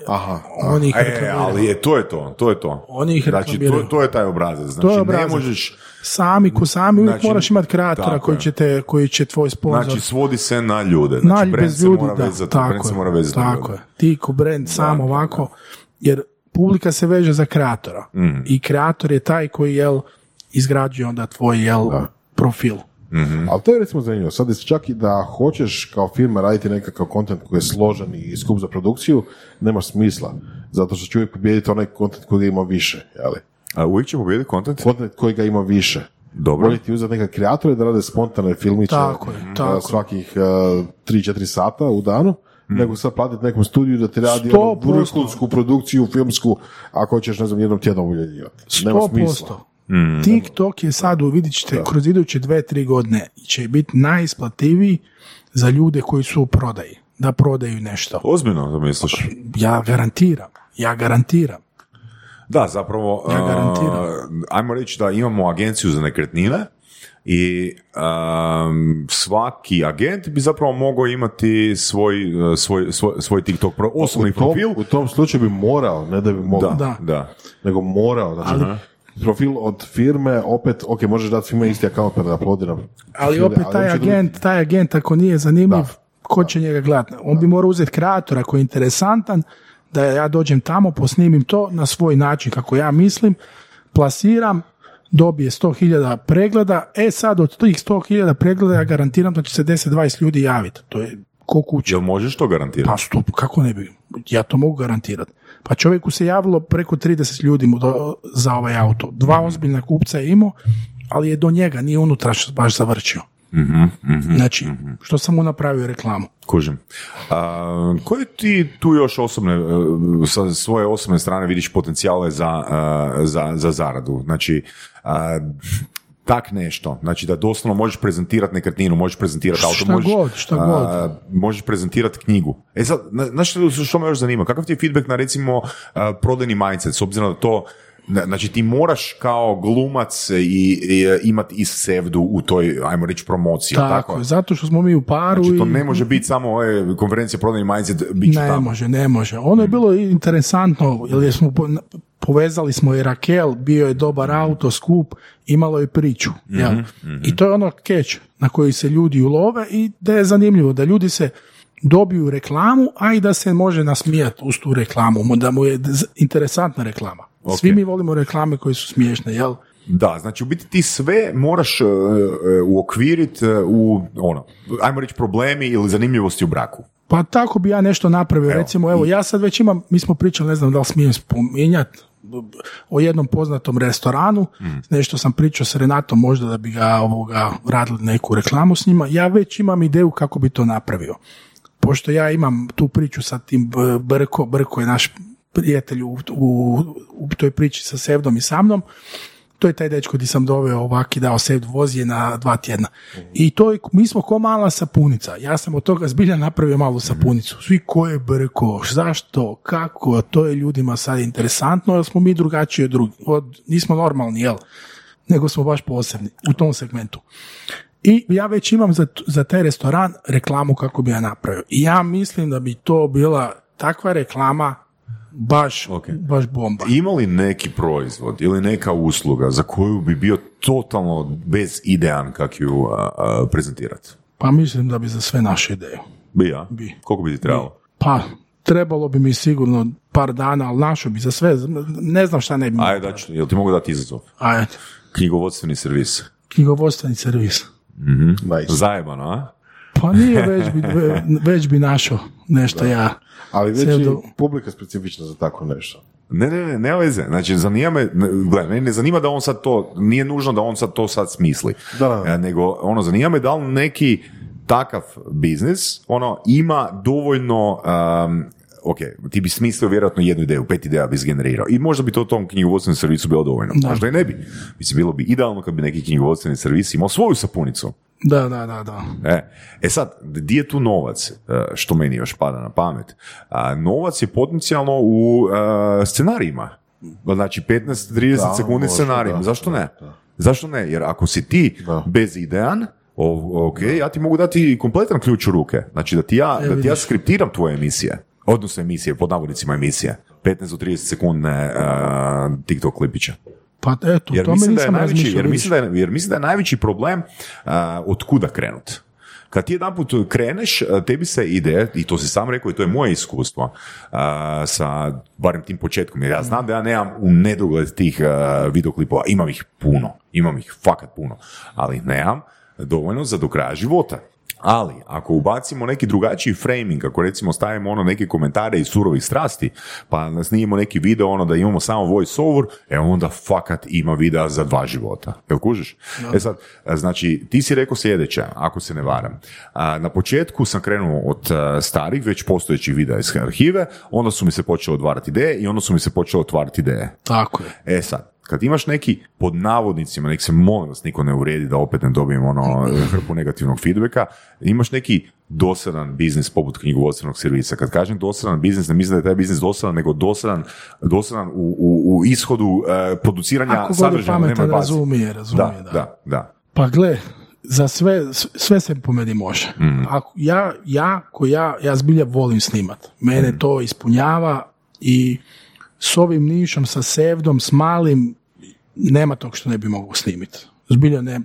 Aha. Oni ih E, ali je, to je to, to je to. Oni ih Znači, to, to je taj obrazac. Znači, To je ne obrazac. možeš, Sami ko sami, uvijek Znači, moraš imati kreatora koji će, te, koji će tvoj sponsor... znači, svodi se na ljude. Znači, Nalj brand bez se ljudi, mora da, vezati, brand tako se je, mora vezati na tako je. Ti ko brand sam ovako, jer publika se veže za kreatora Mm. i kreator je taj koji, jel, izgrađuje onda tvoj, jel, profil. Ali to je recimo zanimljivo. Sad čak i da hoćeš kao firma raditi nekakav kontent koji je složen i skup za produkciju, nema smisla. Zato što će uvijek pobijediti onaj kontent koji ga ima više. Jeli? A uvijek će pobijediti content? Kontent koji ga ima više. Dobro. Bolje ti uzeti neka kreatore da rade spontane filmiće Tako je, uh, tako svakih uh, 3-4 sata u danu, nego sad platiti nekom studiju da ti radi ono, vrhunsku produkciju filmsku, ako hoćeš, ne znam, jednom tjednom uljeljivati. Nema smisla. 100%. TikTok je sad, vidjet ćete, kroz iduće dve, tri godine će biti najisplativiji za ljude koji su u prodaji, da prodaju nešto. Ozbiljno, to misliš? Ja garantiram, ja garantiram. Da, zapravo, Ja garantiram. uh, ajmo reći da imamo agenciju za nekretnine i um, svaki agent bi zapravo mogao imati svoj, uh, svoj, svoj, svoj TikTok pro, osobni u tom, profil. u tom slučaju bi morao, ne da bi mogao, Da, Da. da. nego morao. Znači, profil od firme, opet, ok, možeš dati svima isti account pa da uploadira Ali profile, opet taj agent, taj agent ako nije zanimljiv, Da. ko će njega gledati? On bi morao uzeti kreatora koji je interesantan, da ja dođem tamo, posnimim to na svoj način kako ja mislim, plasiram, dobije 100.000 pregleda, e sad od tih 100.000 pregleda ja garantiram da će se 10-20 ljudi javiti. To je ko kuće. Jel možeš to garantirati? Pa stup, kako ne bi? Ja to mogu garantirati. Pa čovjeku se javilo preko 30 ljudi mu do, za ovaj auto. Dva ozbiljna kupca je imao, ali je do njega, nije unutra baš zavrčio. znači, što sam mu napravio reklamu? Kužim. A, koje ti tu još osobne, e, sa svoje osobne strane vidiš potencijale za, e, za, za zaradu? Znači, a, tak nešto, znači da doslovno možeš prezentirati nekretninu, možeš prezentirati auto, Šta možeš, god, šta a, možeš prezentirati knjigu. E sad, na- znaš što, me još zanima? Kakav ti je feedback na recimo a, prodajni mindset, s obzirom da to Znači ti moraš kao glumac i, i imati i sevdu u toj, ajmo reći, promociji. Tako, je, zato što smo mi u paru Znači, to i... ne može biti samo ove konferencije prodajni mindset, bit ću Ne tamo. može, ne može. Ono je bilo interesantno, jer smo po- povezali smo i Rakel, bio je dobar auto, skup, imalo je priču. jel? I to je ono keč na koji se ljudi ulove i da je zanimljivo, da ljudi se dobiju reklamu, a i da se može nasmijati uz tu reklamu, da mu je interesantna reklama. Svi mi volimo reklame koje su smiješne, jel? Da, znači u biti ti sve moraš uh, uokviriti u, ono, ajmo reći problemi ili zanimljivosti u braku. Pa tako bi ja nešto napravio. Recimo, evo, ja sad već imam, mi smo pričali, ne znam da li smijem spominjati, o jednom poznatom restoranu, nešto sam pričao s Renatom možda da bi ga ovoga radili neku reklamu s njima, ja već imam ideju kako bi to napravio. Pošto ja imam tu priču sa tim Brko, Brko je naš prijatelj u, u, u toj priči sa Sevdom i sa mnom, to je taj dečko di sam doveo ovaki dao Sevd voz je na dva tjedna. I to je, mi smo ko mala sapunica. Ja sam od toga zbilja napravio malu sapunicu. Svi ko je brko, zašto, kako, to je ljudima sad interesantno, jer smo mi drugačiji od drugih. Od, nismo normalni, jel? Nego smo baš posebni u tom segmentu. I ja već imam za, za taj restoran reklamu kako bi ja napravio. I ja mislim da bi to bila takva reklama baš, Ok. baš bomba. Ima li neki proizvod ili neka usluga za koju bi bio totalno bez idean kak ju a, a, prezentirati? Pa mislim da bi za sve naše ideje. Bi ja? Bi. Koliko bi ti trebalo? Pa, trebalo bi mi sigurno par dana, ali našo bi za sve, ne znam šta ne bi. Ajde, da ću, jel ti mogu dati izazov? Ajde, Knjigovodstveni servis. knjigovodstveni servis. Nice. Zajebano, a? Pa nije, već bi, ve- već bi našao nešto ja. Ali već je do- publika specifična za tako nešto. Ne, ne, ne, ne veze. Znači, zanima me, ne, gledaj, mene ne zanima da on sad to, nije nužno da on sad to sad smisli. Da, da, da. E, Nego, ono, zanima me da li neki takav biznis, ono, ima dovoljno um, ok, ti bi smislio vjerojatno jednu ideju, pet ideja bi izgenerirao i možda bi to tom knjigovodstvenom servisu bilo dovoljno. Da. Možda i ne bi. Mislim, bilo bi idealno kad bi neki knjigovodstveni servis imao svoju sapunicu. Da, da, da, da. E, e sad, di je tu novac, e, što meni još pada na pamet? A, novac je potencijalno u e, scenarijima. Znači 15-30 Da, sekundi scenarijima. Zašto ne? da. Zašto ne? Jer ako si ti Da. bezidejan, ok, ja ti mogu dati kompletan ključ u ruke. Znači da ti ja, da ti ja vidiš. skriptiram tvoje emisije. Odnosno emisije, pod navodnicima emisije. 15 do 30 sekundne e, TikTok klipića. Pa eto, Jer to mislim, mi da je nisam najveći, jer, mislim da je, jer mislim da je najveći problem a, od kuda krenut. Kad ti jedanput kreneš, a, tebi se ide, i to si sam rekao i to je moje iskustvo, a, sa barem tim početkom, jer ja znam da ja nemam u nedogled tih a, videoklipova, imam ih puno, imam ih fakat puno, ali nemam dovoljno za do kraja života. Ali, ako ubacimo neki drugačiji framing, ako recimo stavimo ono neke komentare iz surovih strasti, pa snimimo neki video ono da imamo samo voice over, e onda fakat ima videa za dva života. Jel kužiš? E sad, znači, ti si rekao sljedeće, ako se ne varam. Na početku sam krenuo od starih, već postojećih videa iz arhive, onda su mi se počele otvarati ideje i onda su mi se počele otvarati ideje. Tako je. E sad, kad imaš neki pod navodnicima, nek se molim vas niko ne uredi da opet ne dobijemo ono [laughs] hrpu negativnog feedbacka, imaš neki dosadan biznis poput knjigovodstvenog servisa. Kad kažem dosadan biznis, ne mislim da je taj biznis dosadan, nego dosadan, dosadan u, u, u ishodu e, produciranja Ako sadržaja. bazi. razumije, razumije, Da, da. da, da. Pa gle, za sve, sve se po meni može. Mhm. Ako ja, ja, ko ja, ja zbilja volim snimat. Mene Mhm. to ispunjava i s ovim nišom, sa sevdom, s malim, nema tog što ne bi mogao snimiti. Zbilja ne,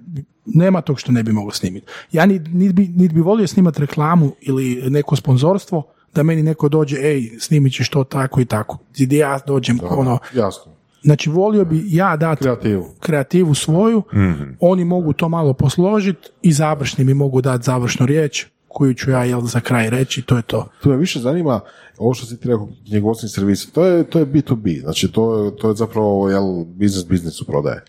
nema tog što ne bi mogao snimiti. Ja nit, nit bi, nit bi volio snimat reklamu ili neko sponzorstvo, da meni neko dođe, ej, snimit ćeš to tako i tako. Gdje ja dođem, ono, Jasno. znači volio bi ja dati Kreativu. kreativu svoju, oni mogu to malo posložiti i završni mi mogu dati završnu riječ koju ću ja jel za kraj reći, to je to. Tu me više zanima ovo što si ti rekao knjigovodstveni servis, to je, to je B2B, znači to, to je zapravo jel, biznis biznisu prodaje.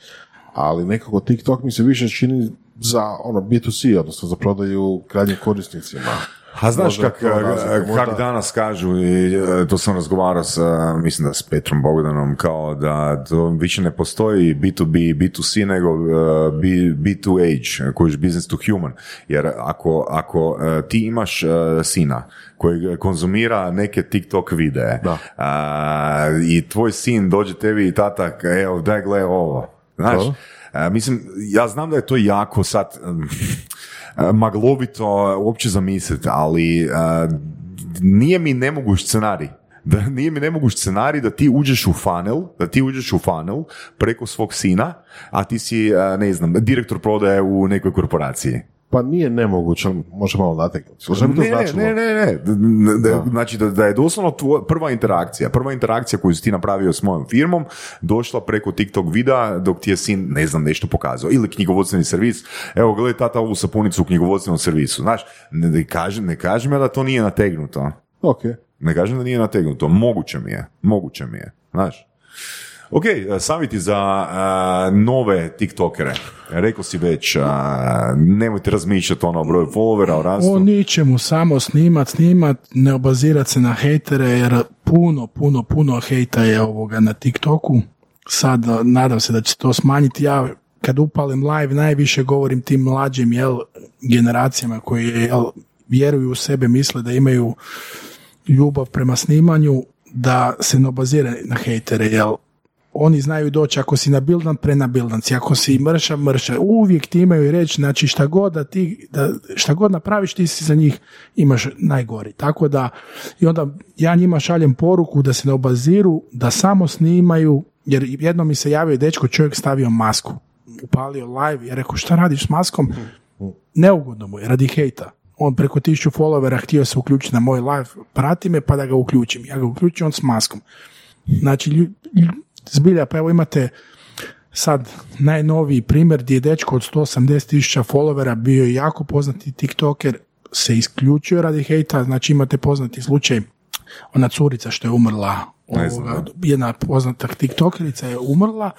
Ali nekako TikTok mi se više čini za ono B2C, odnosno za prodaju krajnjim korisnicima. A znaš kak, razlika, kak danas kažu, i e, to sam razgovarao sa, mislim da s Petrom Bogdanom, kao da to više ne postoji B2B, B2C, nego e, B, B2H, koji je business to human. Jer ako, ako ti imaš sina koji konzumira neke TikTok videe Da. a, i tvoj sin dođe tebi i tata, evo, daj gle ovo. Znaš. E, mislim, ja znam da je to jako sad [laughs] maglovito uopće zamisliti, ali e, nije mi nemoguć scenarij. [laughs] Da nije mi nemoguć scenarij da ti uđeš u funnel, da ti uđeš u funnel preko svog sina, a ti si, e, ne znam, direktor prodaje u nekoj korporaciji. Pa nije nemoguće, može malo nategnuti. Ne, ne, ne, ne, Znači da, da je doslovno tvo- prva interakcija, prva interakcija koju si ti napravio s mojom firmom došla preko TikTok videa dok ti je sin, ne znam, nešto pokazao. Ili knjigovodstveni servis. Evo, gledaj tata ovu sapunicu u knjigovodstvenom servisu. Znaš, ne, ne, kažem, ne kažem ja da to nije nategnuto. Ok. Ne kažem da nije nategnuto. Moguće mi je. Moguće mi je. Znaš. Ok, savjeti za a, nove tiktokere. Rekao si već, a, nemojte razmišljati ono o broju followera, o rastu. O ničemu, samo snimat, snimat, ne obazirat se na hejtere, jer puno, puno, puno hejta je ovoga na TikToku. Sad, nadam se da će to smanjiti. Ja, kad upalim live, najviše govorim tim mlađim, jel, generacijama koji, jel, vjeruju u sebe, misle da imaju ljubav prema snimanju, da se ne obazire na hejtere, jel, oni znaju doći ako si nabildan, prenabildan si, ako si mršav, mršav, uvijek ti imaju reći, znači šta god da ti, da, šta god napraviš, ti si za njih imaš najgori. Tako da, i onda ja njima šaljem poruku da se ne obaziru, da samo snimaju, jer jednom mi se javio dečko, čovjek stavio masku, upalio live, ja rekao, šta radiš s maskom? Neugodno mu je, radi hejta. On preko tisuću followera htio se uključiti na moj live, prati me pa da ga uključim. Ja ga uključim, on s maskom. Znači, zbilja, pa evo imate sad najnoviji primjer gdje je dečko od 180 tisuća followera bio je jako poznati tiktoker, se isključio radi hejta, znači imate poznati slučaj, ona curica što je umrla, ovoga, jedna poznata tiktokerica je umrla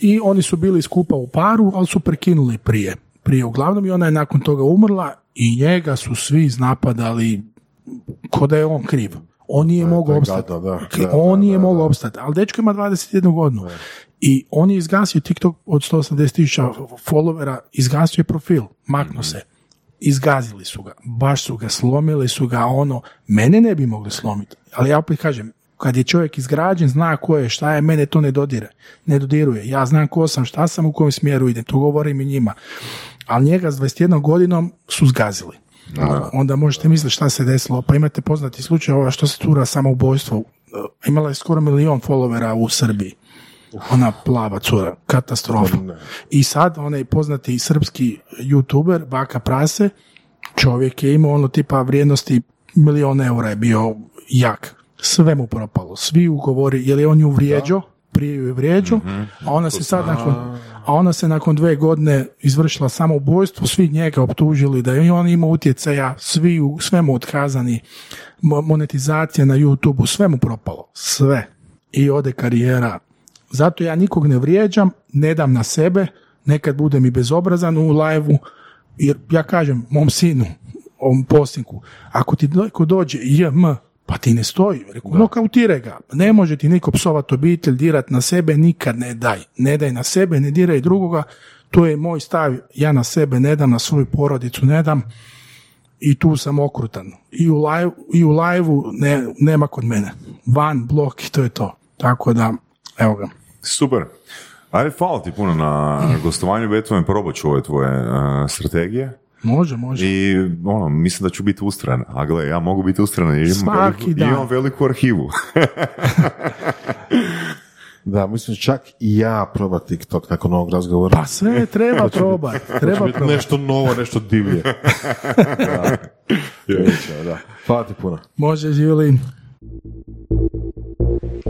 i oni su bili skupa u paru, ali su prekinuli prije. Prije uglavnom i ona je nakon toga umrla i njega su svi napadali ko da je on kriv. On nije mogao opstati. da, da, on da, nije da, mogao opstati. Ali dečko ima 21 godinu. I on je izgasio TikTok od 180 tisuća followera, izgasio je profil, maknuo se. Izgazili su ga, baš su ga, slomili su ga, ono, mene ne bi mogli slomiti. Ali ja opet kažem, kad je čovjek izgrađen, zna ko je, šta je, mene to ne dodire, ne dodiruje. Ja znam ko sam, šta sam, u kojem smjeru idem, to govorim i njima. Ali njega s 21 godinom su zgazili. Onda možete misliti šta se desilo. Pa imate poznati slučaj ova što se tura samoubojstvo. E, Imala je skoro milion followera u Srbiji. Ona plava cura, katastrofa. I sad onaj poznati srpski youtuber, Baka Prase, čovjek je imao ono tipa vrijednosti milion eura je bio jak. Sve mu propalo. Svi ugovori, jer je on ju vrijeđao, prije ju je vrijeđao, a ona se sad nakon, a ona se nakon dve godine izvršila samoubojstvo, svi njega optužili da je on imao utjecaja, svi u, sve mu otkazani, mo- monetizacija na YouTube-u, sve mu propalo, sve. I ode karijera. Zato ja nikog ne vrijeđam, ne dam na sebe, nekad budem i bezobrazan u live jer ja kažem mom sinu, ovom posljednku, ako ti neko dođe JM, pa ti ne stoji, reku, nokautiraj ga, ne može ti niko psovat obitelj, dirat na sebe, nikad ne daj, ne daj na sebe, ne diraj drugoga, to je moj stav, ja na sebe ne dam, na svoju porodicu ne dam i tu sam okrutan. I u live, i u live-u ne, nema kod mene. Van, blok i to je to. Tako da, evo ga. Super. Ajde, hvala ti puno na gostovanju, Beethoven, probat ću ove tvoje uh, strategije. Može, može. I ono, mislim da ću biti ustran. A gle, ja mogu biti ustran jer imam, Svaki veliku, dan. imam veliku arhivu. [laughs] Da, mislim čak i ja probat TikTok nakon ovog razgovora. Pa sve [laughs] treba probat. Treba Biti probat. nešto novo, nešto divlje. [laughs] da. Hvala ti puno. Može, živjeli.